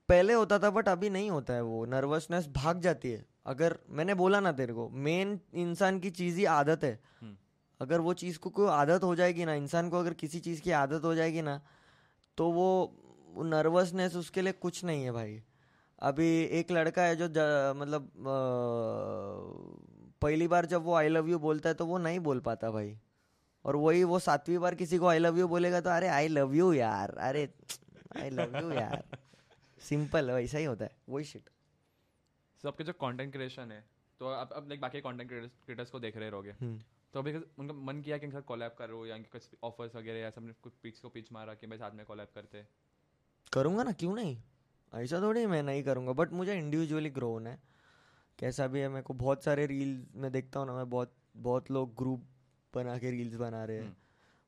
पहले होता था बट अभी नहीं होता है वो। नर्वसनेस भाग जाती है। अगर मैंने बोला ना तेरे को मेन इंसान की चीज़ ही आदत है। हम्म। अगर वो चीज़ को कोई आदत हो जाएगी ना इंसान को अगर किसी चीज़ की आदत हो जाएगी ना तो वो नर्वसनेस उसके लिए कुछ नहीं है भाई। अभी एक लड़का है जो मतलब अ, पहली बार जब वो आई लव यू बोलता है तो वो नहीं बोल पाता भाई। और वही वो वो सातवीं बार किसी को आई लव यू बोलेगा तो अरे आई लव यू यार अरे आई लव यू यार। सिंपल वैसा ही होता है वही शिट सो आपके जो कंटेंट क्रिएशन है तो आप अब लाइक बाकी कंटेंट क्रिएटर्स को देख रहे रहोगे। हम्म। तो अभी उनका मन किया कि इनके साथ कोलैब करो या इनके कुछ ऑफर्स वगैरह या सबने कुछ पिच को पिच मारा कि भाई साथ में कोलैब करते हैं? करूँगा ना क्यों नहीं? ऐसा थोड़ी मैं नहीं करूँगा बट मुझे इंडिविजुअली ग्रो होना है। कैसा भी है मेरे को बहुत सारे रील में देखता हूँ ना मैं बहुत बहुत लोग ग्रुप बना के रील्स बना रहे हैं। हम्म।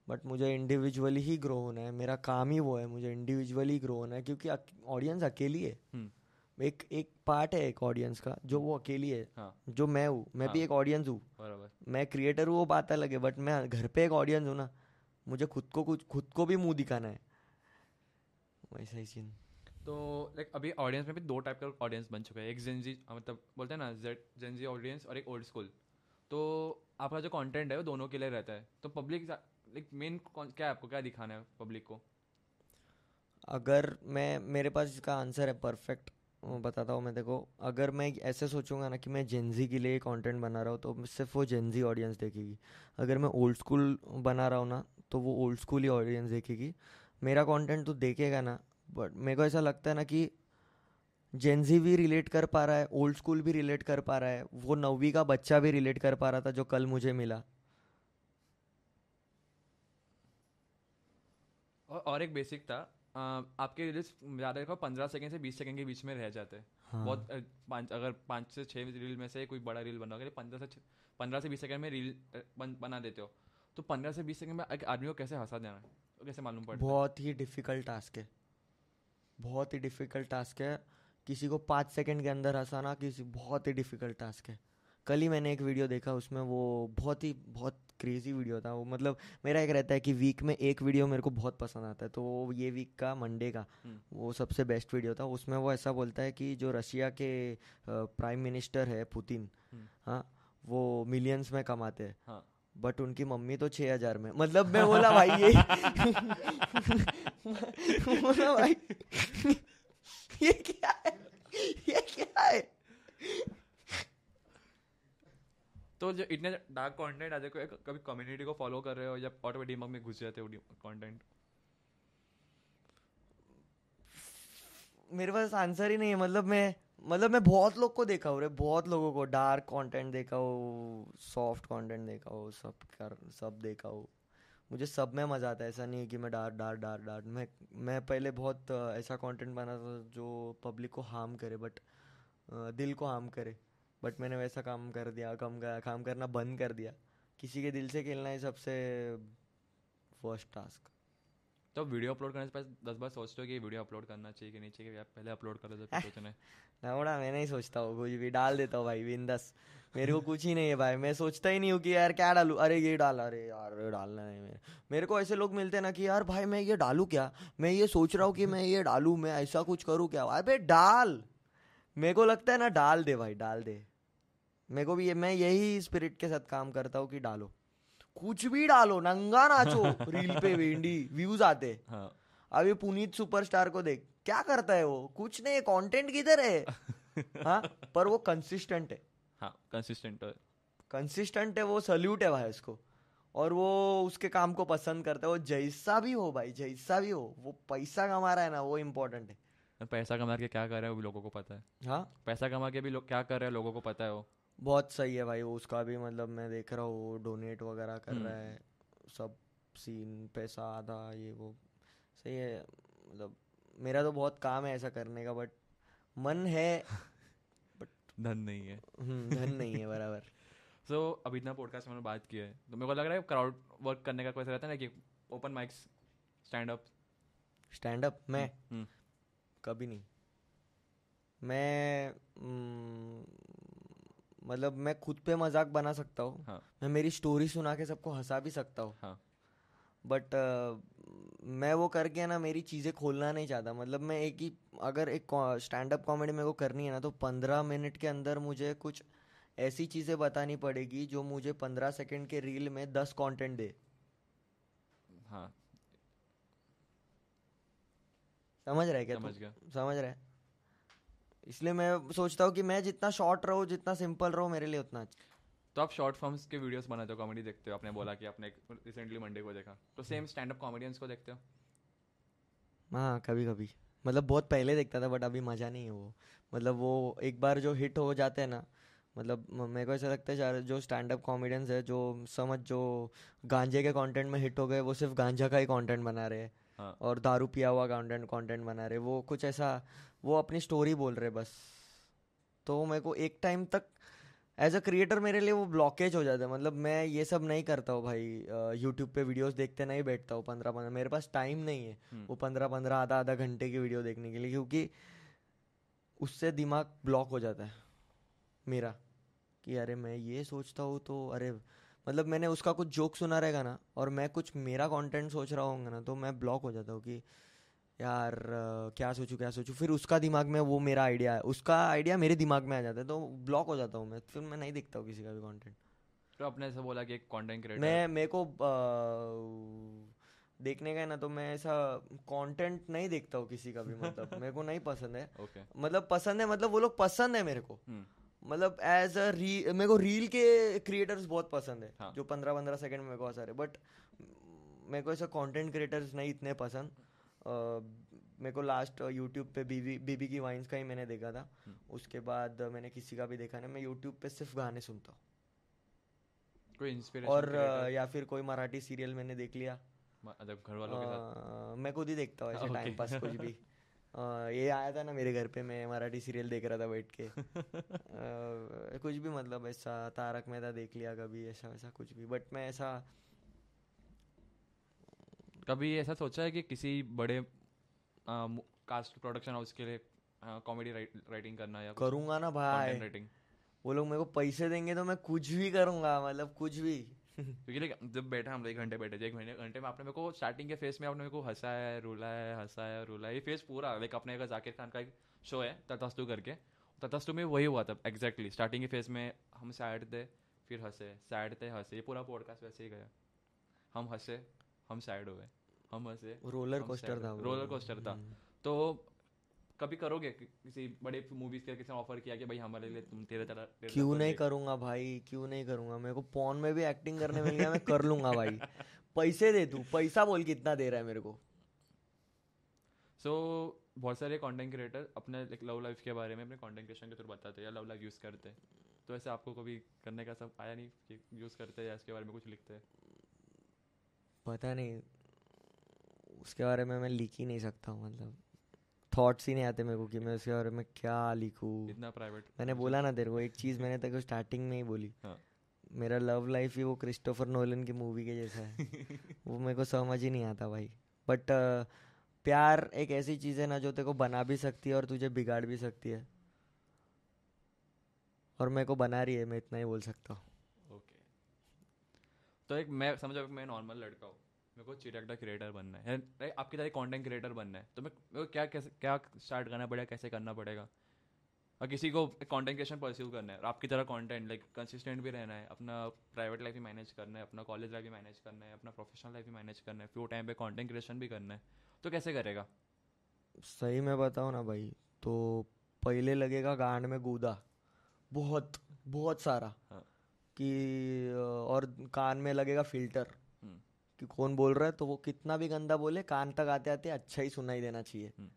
बट मुझे इंडिविजुअली ही ग्रो होना है मेरा काम ही वो है मुझे इंडिविजुअली ग्रो होना है क्योंकि ऑडियंस अकेली है। हम्म, एक एक पार्ट है एक ऑडियंस का जो वो अकेली है हाँ। जो मैं हूँ मैं हाँ. भी। एक ऑडियंस हूँ। मैं क्रिएटर हूँ वो बात अलग है बट मैं घर पे एक ऑडियंस हूँ ना मुझे खुद को कुछ खुद को भी मुँह दिखाना है। वैसा ही सीन तो लाइक अभी ऑडियंस में भी दो टाइप का ऑडियंस बन चुका है। एक जेंजी मतलब बोलते हैं ना जेड जेंजी ऑडियंस और एक ओल्ड स्कूल तो आपका जो कंटेंट है वो दोनों के लिए रहता है। तो पब्लिक लाइक मेन क्या है आपको क्या दिखाना है पब्लिक को? अगर मैं मेरे पास इसका आंसर है परफेक्ट बताता हूँ मैं देखो। अगर मैं ऐसे सोचूँगा ना कि मैं जेंजी के लिए कंटेंट बना रहा हूँ तो सिर्फ़ वो जेंजी ऑडियंस देखेगी। अगर मैं ओल्ड स्कूल बना रहा हूँ ना तो वो ओल्ड स्कूल ही ऑडियंस देखेगी। मेरा कंटेंट तो देखेगा ना बट मेरे को ऐसा लगता है ना कि जेंजी भी रिलेट कर पा रहा है ओल्ड स्कूल भी रिलेट कर पा रहा है वो नौवीं का बच्चा भी रिलेट कर पा रहा था जो कल मुझे मिला। और, और एक बेसिक था अ, आपके रील्स ज़्यादा देखो पंद्रह सेकंड से बीस सेकंड के बीच में रह जाते। हैं। हाँ बहुत पाँच अगर पाँच से छः रील में से कोई बड़ा रील बना पंद्रह से पंद्रह से बीस सेकंड में रील बन, बना देते हो। तो पंद्रह से बीस सेकंड में एक आदमी को कैसे हंसा देना है? कैसे मालूम पड़ता है। बहुत ही डिफ़िकल्ट टास्क है। बहुत ही डिफ़िकल्ट टास्क है। किसी को पाँच सेकंड के अंदर हंसाना किसी बहुत ही डिफ़िकल्ट टास्क है। कल ही मैंने एक वीडियो देखा उसमें वो बहुत ही बहुत क्रेजी वीडियो था। वो मतलब मेरा एक रहता है कि वीक में एक वीडियो मेरे को बहुत पसंद आता है। तो वो ये वीक का मंडे का हम्म। वो सबसे बेस्ट वीडियो था। उसमें वो ऐसा बोलता है कि जो रशिया के प्राइम मिनिस्टर है पुतिन हम्म। हाँ वो मिलियंस में कमाते हैं। हाँ। बट उनकी मम्मी तो छह हज़ार में। मतलब मैं बोला भाई ये बोला भाई ये क्या है? ये क्या है? तो जो इतने डार्क कंटेंट आ देखो कभी कम्युनिटी को फॉलो कर रहे हो या ऑटोमेटिक दिमाग में घुस जाते हो कंटेंट मेरे पास आंसर ही नहीं है। मतलब मैं मतलब मैं बहुत लोग को देखा हूँ रे, बहुत लोगों को डार्क कंटेंट देखा हो सॉफ्ट कंटेंट देखा हो, सब कर, सब देखा हो। मुझे सब में मज़ा आता है, ऐसा नहीं है कि मैं डार्क डार्क डार्क डार्क मैं मैं पहले बहुत ऐसा कंटेंट बनाता था जो पब्लिक को हार्म करे बट दिल को हार्म करे। बट मैंने वैसा काम कर दिया, कम काम करना बंद कर दिया। किसी के दिल से खेलना ही सबसे फ़र्स्ट टास्क तो वीडियो अपलोड करने से पहले दस बार सोचते हो कि वीडियो अपलोड करना चाहिए कि नहीं चाहिए? यार पहले अपलोड कर दो फिर सोचना। है नवड़ा मैं नहीं सोचता हूँ कुछ भी डाल देता हूँ भाई बिंदस मेरे को कुछ ही नहीं है भाई मैं सोचता ही नहीं हूँ कि यार क्या डालूँ? अरे ये डाल अरे यार ये डालना नहीं मेरे। मेरे को ऐसे लोग मिलते ना कि यार भाई मैं ये डालूँ क्या? मैं ये सोच रहा हूँ कि मैं ये डालूँ मैं ऐसा कुछ करूँ क्या? अबे डाल! मेरे को लगता है ना डाल दे भाई डाल दे। मेरे को भी ये मैं यही स्पिरिट के साथ काम करता हूँ कि डालो। कुछ भी डालो नंगा नाचो रील पे वेंडी व्यूज़ आते. हाँ. अभी पुनीत सुपरस्टार को देख क्या करता है वो? कुछ नहीं कंटेंट किधर है? हाँ पर वो कंसिस्टेंट है. हाँ कंसिस्टेंट कंसिस्टेंट है वो सल्यूट है भाई उसको. और वो उसके काम को पसंद करता है वो जैसा भी हो भाई जैसा भी हो वो पैसा कमा रहा है ना वो इम्पोर्टेंट है. पैसा कमा के क्या कर रहे हैं वो भी लोगों को पता है. हाँ. पैसा कमा के भी लोग क्या कर रहे हैं लोगों को पता है वो. बहुत सही है भाई वो उसका भी मतलब मैं देख रहा हूँ डोनेट वगैरह कर रहा है सब सीन पैसा आधा ये वो सही है मतलब मेरा तो बहुत काम है ऐसा करने का बट मन है बट धन नहीं है। हम्म, धन नहीं है बराबर। सो so, अभी इतना पॉडकास्ट में बात की है तो मेरे को लग रहा है क्राउड वर्क करने का कोई रहता है ना कि open mics stand up stand up मैं? हम्म। कभी नहीं। मैं हम्म, मतलब मैं खुद पे मज़ाक बना सकता हूँ। हाँ। मैं मेरी स्टोरी सुना के सबको हंसा भी सकता हूँ। हाँ। बट uh, मैं वो करके ना मेरी चीज़ें खोलना नहीं चाहता। मतलब मैं एक ही अगर एक स्टैंड अप कॉमेडी मेरे को करनी है ना तो पंद्रह मिनट के अंदर मुझे कुछ ऐसी चीज़ें बतानी पड़ेगी जो मुझे पंद्रह सेकंड के रील में दस कंटेंट दे। हाँ। समझ रहा है क्या समझ गया। समझ रहा है? इसलिए मैं सोचता हूँ कि मैं जितना शॉर्ट रहूँ जितना सिंपल रहूँ मेरे लिए उतना अच्छा। तो आप शॉर्ट फॉर्म्स के वीडियोस बनाते हो कॉमेडी देखते हो आपने बोला कि आपने रिसेंटली मंडे को देखा। तो सेम स्टैंड अप कॉमेडियंस को देखते हो? हाँ कभी कभी मतलब बहुत पहले देखता था बट अभी मज़ा नहीं है वो। मतलब वो एक बार जो हिट हो जाते हैं ना मतलब मेरे को ऐसा लगता है यार जो स्टैंड अप कॉमेडियंस है जो समझ जो गांजे के कंटेंट में हिट हो गए वो सिर्फ़ गांजा का ही कंटेंट बना रहे हैं। हाँ। और दारू पिया हुआ कंटेंट कंटेंट बना रहे वो कुछ ऐसा वो अपनी स्टोरी बोल रहे बस। तो मेरे को एक टाइम तक एज अ क्रिएटर मेरे लिए वो ब्लॉकेज हो जाता है। मतलब मैं ये सब नहीं करता हूँ भाई यूट्यूब पे वीडियोस देखते नहीं बैठता हूँ पंद्रह पंद्रह मेरे पास टाइम नहीं है हम्म। वो पंद्रह पंद्रह आधा आधा घंटे की वीडियो देखने के लिए क्योंकि उससे दिमाग ब्लॉक हो जाता है मेरा कि अरे मैं ये सोचता हूँ तो अरे मतलब मैंने उसका कुछ जोक सुना रहेगा ना और मैं कुछ मेरा कंटेंट सोच रहा हूँ ना तो मैं ब्लॉक हो जाता हूँ कि यार क्या सोचूं क्या सोचूं। फिर उसका दिमाग में वो मेरा आइडिया है उसका आइडिया मेरे दिमाग में आ जाता है तो ब्लॉक हो जाता हूँ मैं। फिर मैं नहीं देखता हूँ किसी का भी कंटेंट तो आपने ऐसा बोला कि एक कंटेंट क्रिएटर मैं मेरे को अ, देखने का है ना तो मैं ऐसा कंटेंट नहीं देखता हूँ किसी का भी मतलब। मेरे को नहीं पसंद है। ओके मतलब पसंद है मतलब वो लोग पसंद है मेरे को। हम्म। मतलब एज अ री मेरे को रील के क्रिएटर्स बहुत पसंद है हाँ। जो पंद्रह पंद्रह सेकंड में मेरे को हंसा रहे बट मेरे को ऐसा कंटेंट क्रिएटर्स नहीं इतने पसंद। अ, मेरे को लास्ट यूट्यूब पे बीबी बीबी की वाइन्स का ही मैंने देखा था। हम्म। उसके बाद मैंने किसी का भी देखा नहीं मैं यूट्यूब पे सिर्फ़ गाने सुनता हूँ। कोई इंस्पिरेशन और अ, या फिर कोई मराठी सीरियल मैंने देख लिया। मतलब घर वालों के साथ? मैं खुद ही देखता हूँ ऐसे टाइम पास कुछ भी। ये आया था ना मेरे घर पे मैं मराठी सीरियल देख रहा था बैठ के। अ, कुछ भी मतलब ऐसा तारक मेहता देख लिया कभी ऐसा वैसा कुछ भी। बट मैं ऐसा कभी ऐसा सोचा है कि किसी बड़े आ, कास्ट प्रोडक्शन हाउस के लिए कॉमेडी राइटिंग करना या करूँगा ना भाई। वो लोग मेरे को पैसे देंगे तो मैं कुछ भी करूँगा मतलब कुछ भी। क्योंकि लाइक जब बैठा हम लोग एक घंटे बैठे थे एक महीने घंटे में आपने मेरे को स्टार्टिंग के फेस में आपने मेरे को हंसाया है रुला है हंसाया है रुला है ये फेस पूरा लाइक अपने एक जाकिर खान का एक शो है तथस्तु करके। तथस्तु में वही हुआ था एग्जैक्टली स्टार्टिंग के फेस में हम सैड थे फिर हंसे सैड थे हंसे ये पूरा पॉडकास्ट वैसे ही गया। हम हंसे हम सैड हुए हम हंसे रोलर कोस्टर था रोलर कोस्टर था। हम्म। तो कभी करोगे किसी बड़े मूवीज़ के किसी ऑफ़र किया कि भाई हमारे लिए तुम तेरे तरह तेरे क्यों नहीं करूँगा भाई? क्यों नहीं करूँगा? मेरे को पॉन में भी एक्टिंग करने मिल गया मैं कर लूँगा भाई। पैसे दे तू पैसा बोल कितना दे रहा है मेरे को। सो so, बहुत सारे कंटेंट क्रिएटर अपने लव लाइफ के बारे में अपने कंटेंट क्रिएशन के थ्रू बताते हैं या लव लाइफ यूज़ करते हैं। तो ऐसे आपको कभी करने का सब आया नहीं कि यूज़ करते हैं या इसके बारे में कुछ लिखते हैं? पता नहीं। उसके बारे में मैं लिख ही नहीं सकता हूँ मतलब। थॉट्स ही नहीं आते मेरे को कि मैं उसके बारे में क्या लिखूँ। इतना प्राइवेट मैंने बोला ना तेरे को एक चीज़ मैंने तेरे को स्टार्टिंग में ही बोली। हाँ। मेरा लव लाइफ ही वो क्रिस्टोफर नोलन की मूवी के जैसा है। वो मेरे को समझ ही नहीं आता भाई। बट प्यार एक ऐसी चीज़ है ना जो तेरे को बना भी सकती है और तुझे बिगाड़ भी सकती है। और मेरे को बना रही है मैं इतना ही बोल सकता हूँ। ओके तो एक मैं समझो मैं नॉर्मल लड़का हूँ। मेरे को चिरक द क्रिएटर बनना है। आपकी तरह कंटेंट क्रिएटर बनना है। तो मैं मेरे को क्या कैसे क्या स्टार्ट करना पड़ेगा कैसे करना पड़ेगा? और किसी को कंटेंट क्रिएशन परस्यू करना है और आपकी तरह कंटेंट लाइक कंसिस्टेंट भी रहना है अपना प्राइवेट लाइफ भी मैनेज करना है अपना कॉलेज लाइफ भी मैनेज करना है अपना प्रोफेशनल लाइफ भी मैनेज करना है फ्यू टाइम पे कंटेंट क्रिएशन भी करना है। तो कैसे करेगा? सही मैं बताऊँ ना भाई तो पहले लगेगा गांड में गूदा। बहुत बहुत सारा। हाँ। कि और कान में लगेगा फ़िल्टर कि कौन बोल रहा है तो वो कितना भी गंदा बोले कान तक आते आते अच्छा ही सुनाई देना चाहिए। हम्म।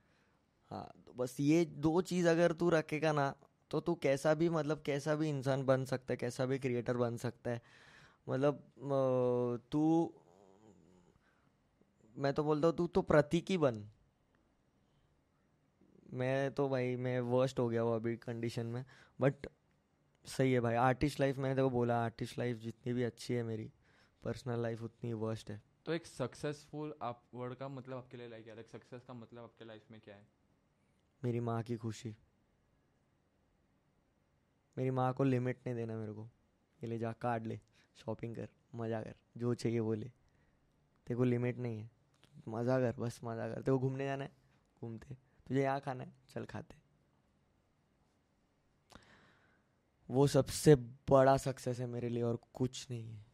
हाँ तो बस ये दो चीज़ अगर तू रखेगा ना तो तू कैसा भी मतलब कैसा भी इंसान बन सकता है कैसा भी क्रिएटर बन सकता है। मतलब तू मैं तो बोलता हूँ तू तो प्रतीक ही बन। मैं तो भाई मैं वर्स्ट हो गया हूँ अभी कंडीशन में बट सही है भाई आर्टिस्ट लाइफ मैंने देखो बोला आर्टिस्ट लाइफ जितनी भी अच्छी है मेरी पर्सनल लाइफ उतनी वर्स्ट है। तो एक सक्सेसफुल आप वर्ड का मतलब आपके लिए लाइक क्या? सक्सेस का मतलब आपके लाइफ में क्या है? मेरी माँ की खुशी। मेरी माँ को लिमिट नहीं देना मेरे को। ये ले जा कार्ड ले शॉपिंग कर मज़ा कर जो चाहिए वो ले। तेरे को लिमिट नहीं है। मज़ा कर बस मज़ा कर। तेरे को घूमने जाना है? घूमते। तुझे यहाँ खाना है? चल खाते। वो सबसे बड़ा सक्सेस है मेरे लिए और कुछ नहीं है।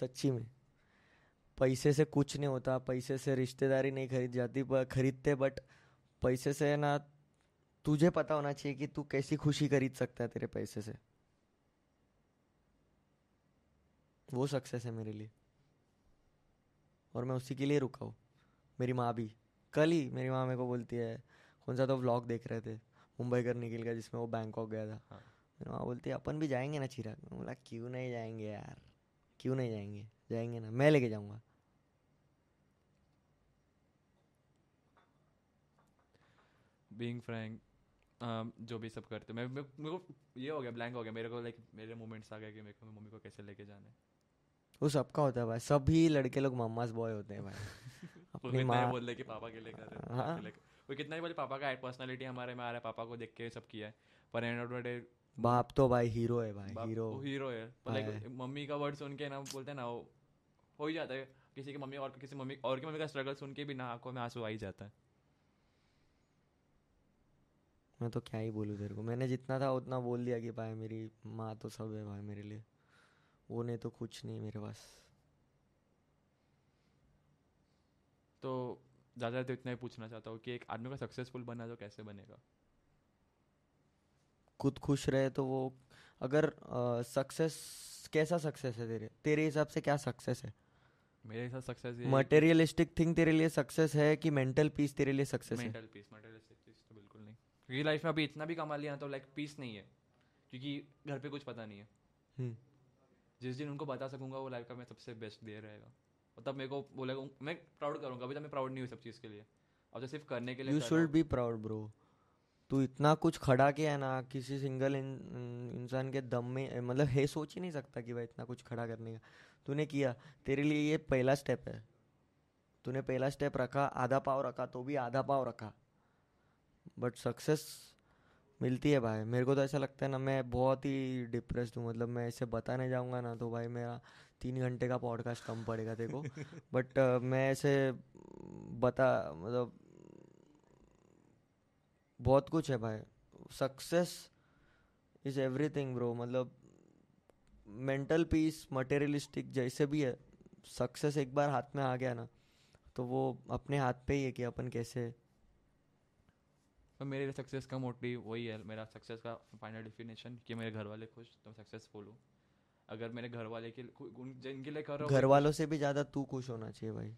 सच्ची में। पैसे से कुछ नहीं होता पैसे से रिश्तेदारी नहीं खरीद जाती पर खरीदते बट पैसे से ना तुझे पता होना चाहिए कि तू कैसी खुशी खरीद सकता है तेरे पैसे से। वो सक्सेस है मेरे लिए। और मैं उसी के लिए रुका हूँ। मेरी माँ भी। कल ही मेरी माँ मेरे को बोलती है कौन सा तो व्लॉग देख रहे थे? मुंबई कर निकल गया जिसमें वो बैंकॉक गया था। हाँ। मेरी माँ बोलती है अपन भी जाएँगे ना चिराग? बोला क्यों नहीं जाएँगे यार? क्यों नहीं जाएँगे? जाएँगे ना। मैं लेके जाऊँगा। बीइंग फ्रैंक जो भी सब करते मैं मेरे को ये हो गया ब्लैंक हो गया। मेरे को लाइक मेरे मोमेंट्स आ गए कि मेरे को मम्मी को कैसे लेके जाना है। वो सबका होता है भाई। सभी लड़के लोग मम्मास बॉय होते हैं भाई। अपनी माँ बोल दे कि पापा के लिए कर रहे हाँ। वो कितना ही बोले पापा का पर्सनालिटी हमारे में आ रहा है पापा को देख के सब किया है। पर एंड ऑफ़ द डे बाप तो भाई हीरो है भाई हीरो। हीरो है। हाँ। लाइक मम्मी का वर्ड सुन के ना बोलते हैं ना वो हो ही जाता है। किसी की मम्मी और किसी मम्मी और की मम्मी का स्ट्रगल सुन के भी ना आँखों में आँसू आ ही जाता है। मैं तो क्या ही बोलूँ तेरे को। मैंने जितना था उतना बोल दिया कि भाई मेरी माँ तो सब है भाई मेरे लिए। वो नहीं तो कुछ नहीं मेरे पास। तो ज़्यादा तो इतना ही पूछना चाहता हूँ कि एक आदमी का सक्सेसफुल बनना तो कैसे बनेगा? खुद खुश रहे तो वो अगर सक्सेस कैसा सक्सेस है तेरे? तेरे हिसाब से क्या सक्सेस है? मेरे साथ सक्सेस ये मटेरियलिस्टिक थिंग तेरे लिए सक्सेस है कि मेंटल पीस तेरे लिए सक्सेस है? मेंटल पीस मटेरियलिस्टिक चीज़ तो बिल्कुल नहीं। क्योंकि लाइफ में अभी इतना भी कमा लिया तो लाइक पीस नहीं है। क्योंकि घर पे कुछ पता नहीं है। हम्म, जिस दिन उनको बता सकूँगा वो लाइफ का मैं सबसे बेस्ट दे रहेगा। और तब मेरे को बोलेगा मैं प्राउड करूँगा। अभी तक मैं प्राउड नहीं हूँ सब चीज़ के लिए। अब तो सिर्फ़ करने के लिए you should be proud bro तू इतना कुछ खड़ा किया है ना किसी सिंगल इंसान के दम में मतलब है सोच ही नहीं सकता कि भाई इतना कुछ खड़ा करने का। तूने किया तेरे लिए ये पहला स्टेप है। तूने पहला स्टेप रखा आधा पाव रखा तो भी आधा पाव रखा। बट सक्सेस मिलती है भाई। मेरे को तो ऐसा लगता है ना मैं बहुत ही डिप्रेस्ड हूँ। मतलब मैं ऐसे बताने जाऊँगा ना तो भाई मेरा तीन घंटे का पॉडकास्ट कम पड़ेगा तेरे को। बट मैं ऐसे बता मतलब बहुत कुछ है भाई। सक्सेस इज़ एवरीथिंग ब्रो मतलब मेंटल पीस मटेरियलिस्टिक जैसे भी है सक्सेस एक बार हाथ में आ गया ना तो वो अपने हाथ पे ही है कि अपन कैसे। और मेरे लिए सक्सेस का मोटिव वही है मेरा सक्सेस का फाइनल डेफिनेशन कि मेरे घर वाले खुश तो सक्सेसफुल हूँ। अगर मेरे घर वाले के जिनके लिए कर रहा हूँ घर वालों से भी ज़्यादा तू खुश होना चाहिए भाई।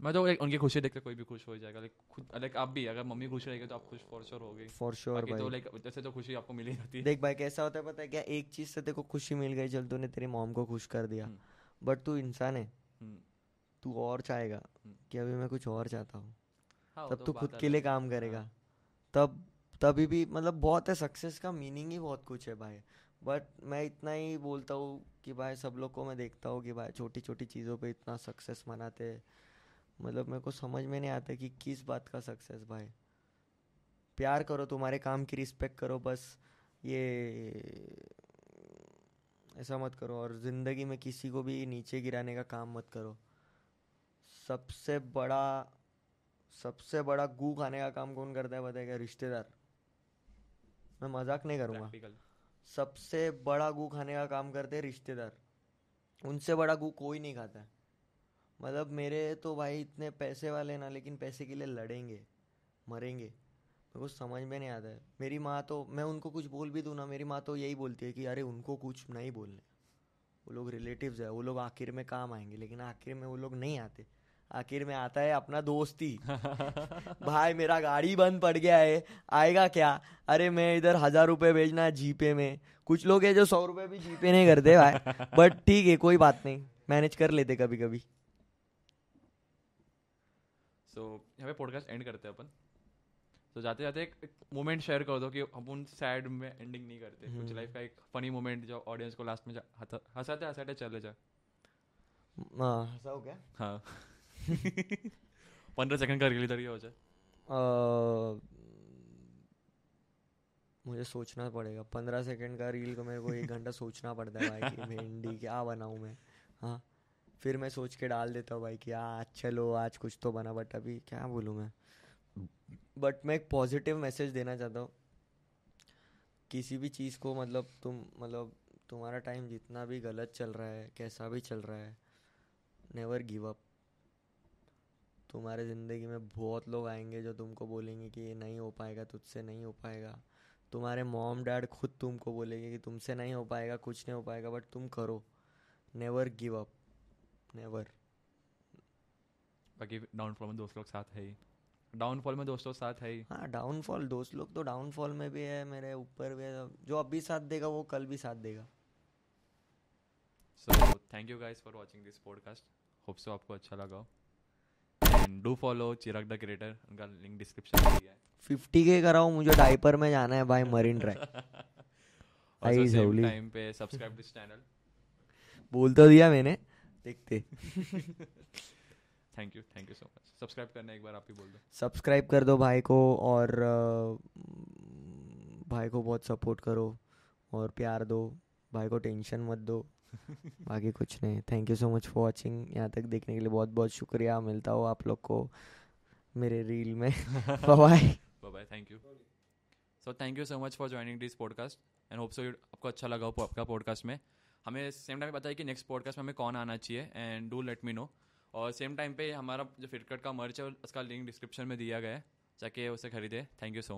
मैं तो एक उनकी खुशी देख के कोई भी खुश हो जाएगा। लाइक खुद लाइक आप भी अगर मम्मी खुश रहेगी तो आप खुश फॉर श्योर होगे। फॉर श्योर बाकी तो लाइक जैसे तो खुशी आपको मिली जाती है। देख भाई कैसा होता है पता है क्या? एक चीज़ से तेरे को खुशी मिल गई चल तूने तेरी मॉम को खुश कर दिया। हम्म। बट तू इंसान है। हम्म, तू और चाहेगा हम्म। कि अभी मैं कुछ और चाहता हूँ। हाँ, तब तो तू खुद के लिए काम करेगा। हाँ। तब तभी भी मतलब बहुत है सक्सेस का मीनिंग ही बहुत कुछ है भाई। बट मैं इतना ही बोलता हूँ कि भाई सब लोग को मैं देखता हूँ कि भाई छोटी छोटी चीज़ों पे इतना सक्सेस मनाते हैं। मतलब मेरे को समझ में नहीं आता कि किस बात का सक्सेस भाई। प्यार करो तुम्हारे काम की रिस्पेक्ट करो बस ये ऐसा मत करो और ज़िंदगी में किसी को भी नीचे गिराने का काम मत करो। सबसे बड़ा सबसे बड़ा गू खाने का काम कौन करता है बताएगा रिश्तेदार। मैं मज़ाक नहीं करूँगा। सबसे बड़ा गू खाने का काम करते हैं रिश्तेदार। उनसे बड़ा गू कोई नहीं खाता। है मतलब मेरे तो भाई इतने पैसे वाले ना लेकिन पैसे के लिए लड़ेंगे मरेंगे। मेरे को समझ में नहीं आता है। मेरी माँ तो मैं उनको कुछ बोल भी दूँ ना मेरी माँ तो यही बोलती है कि अरे उनको कुछ नहीं बोलने। वो लोग रिलेटिव्स है वो लोग आखिर में काम आएँगे लेकिन आखिर में वो लोग नहीं आते। आखिर में आता है अपना दोस्त। ही भाई मेरा गाड़ी बंद पड़ गया है आएगा क्या? अरे मैं इधर हज़ार रुपए भेजना है जीपे में। कुछ लोग हैं जो सौ रुपए भी जीपे नहीं करते भाई। बट ठीक है कोई बात नहीं। मैनेज कर लेते कभी कभी सो यहाँ पे पॉडकास्ट एंड करते हैं अपन। तो जाते जाते एक मोमेंट शेयर कर दो कि हम उन सैड में एंडिंग नहीं करते। कुछ हम्म। लाइफ का एक फनी मोमेंट जो ऑडियंस को लास्ट में हंसाते हंसाते चले जा हाँ, हंसाओ क्या हाँ। पंद्रह सेकंड का रील इधर हो जाए। मुझे सोचना पड़ेगा। पंद्रह सेकंड का रील को मेरे को एक घंटा सोचना पड़ता है भाई कि भिंडी क्या बनाऊँ मैं। हाँ। फिर मैं सोच के डाल देता हूँ भाई कि आज चलो आज कुछ तो बना बट अभी क्या बोलूँ मैं? बट मैं एक पॉजिटिव मैसेज देना चाहता हूँ। किसी भी चीज़ को मतलब तुम मतलब तुम्हारा टाइम जितना भी गलत चल रहा है, कैसा भी चल रहा है नेवर गिव अप तुम्हारे ज़िंदगी में बहुत लोग आएँगे जो तुमको बोलेंगे कि, ये नहीं हो पाएगा, तुझसे नहीं हो पाएगा। तुम्हारे मॉम डैड खुद तुमको बोलेंगे कि, तुमसे नहीं हो पाएगा, कुछ नहीं हो पाएगा बट तुम करो। नेवर गिव अप नेवर बाकी डाउनफॉल में दोस्त लोग साथ है ही। डाउनफॉल में दोस्त साथ है ही। हाँ डाउनफॉल दोस्त लोग तो डाउनफॉल में भी है मेरे ऊपर भी है जो अभी साथ देगा वो कल भी साथ देगा। So thank you guys for watching this podcast hope so आपको अच्छा लगा and do follow Chirag the creator उनका लिंक डिस्क्रिप्शन में दिया है। फिफ्टी के कराओ मुझे डाइपर में जाना है भाई मरीन ड्राइव टाइम पे सब्सक्राइब दिस चैनल बोल तो दिया मैंने। देखते thank you thank you so much subscribe करना एक बार आप ही बोल दो। सब्सक्राइब कर दो भाई को और भाई को बहुत सपोर्ट करो और प्यार दो। भाई को टेंशन मत दो। बाकी कुछ नहीं। Thank you so much for watching यहाँ तक देखने के लिए बहुत बहुत शुक्रिया। मिलता हो आप लोग को मेरे रील में। Bye bye thank you so thank you so much for joining this podcast and hope so आपको अच्छा लगा हो आपका पॉडकास्ट में। हमें सेम टाइम बताइए कि नेक्स्ट पॉडकास्ट में हमें कौन आना चाहिए and do let me know और सेम टाइम पे हमारा जो फिटकट का मर्च है, उसका लिंक डिस्क्रिप्शन में दिया गया है, जाके उसे खरीदे. Thank you so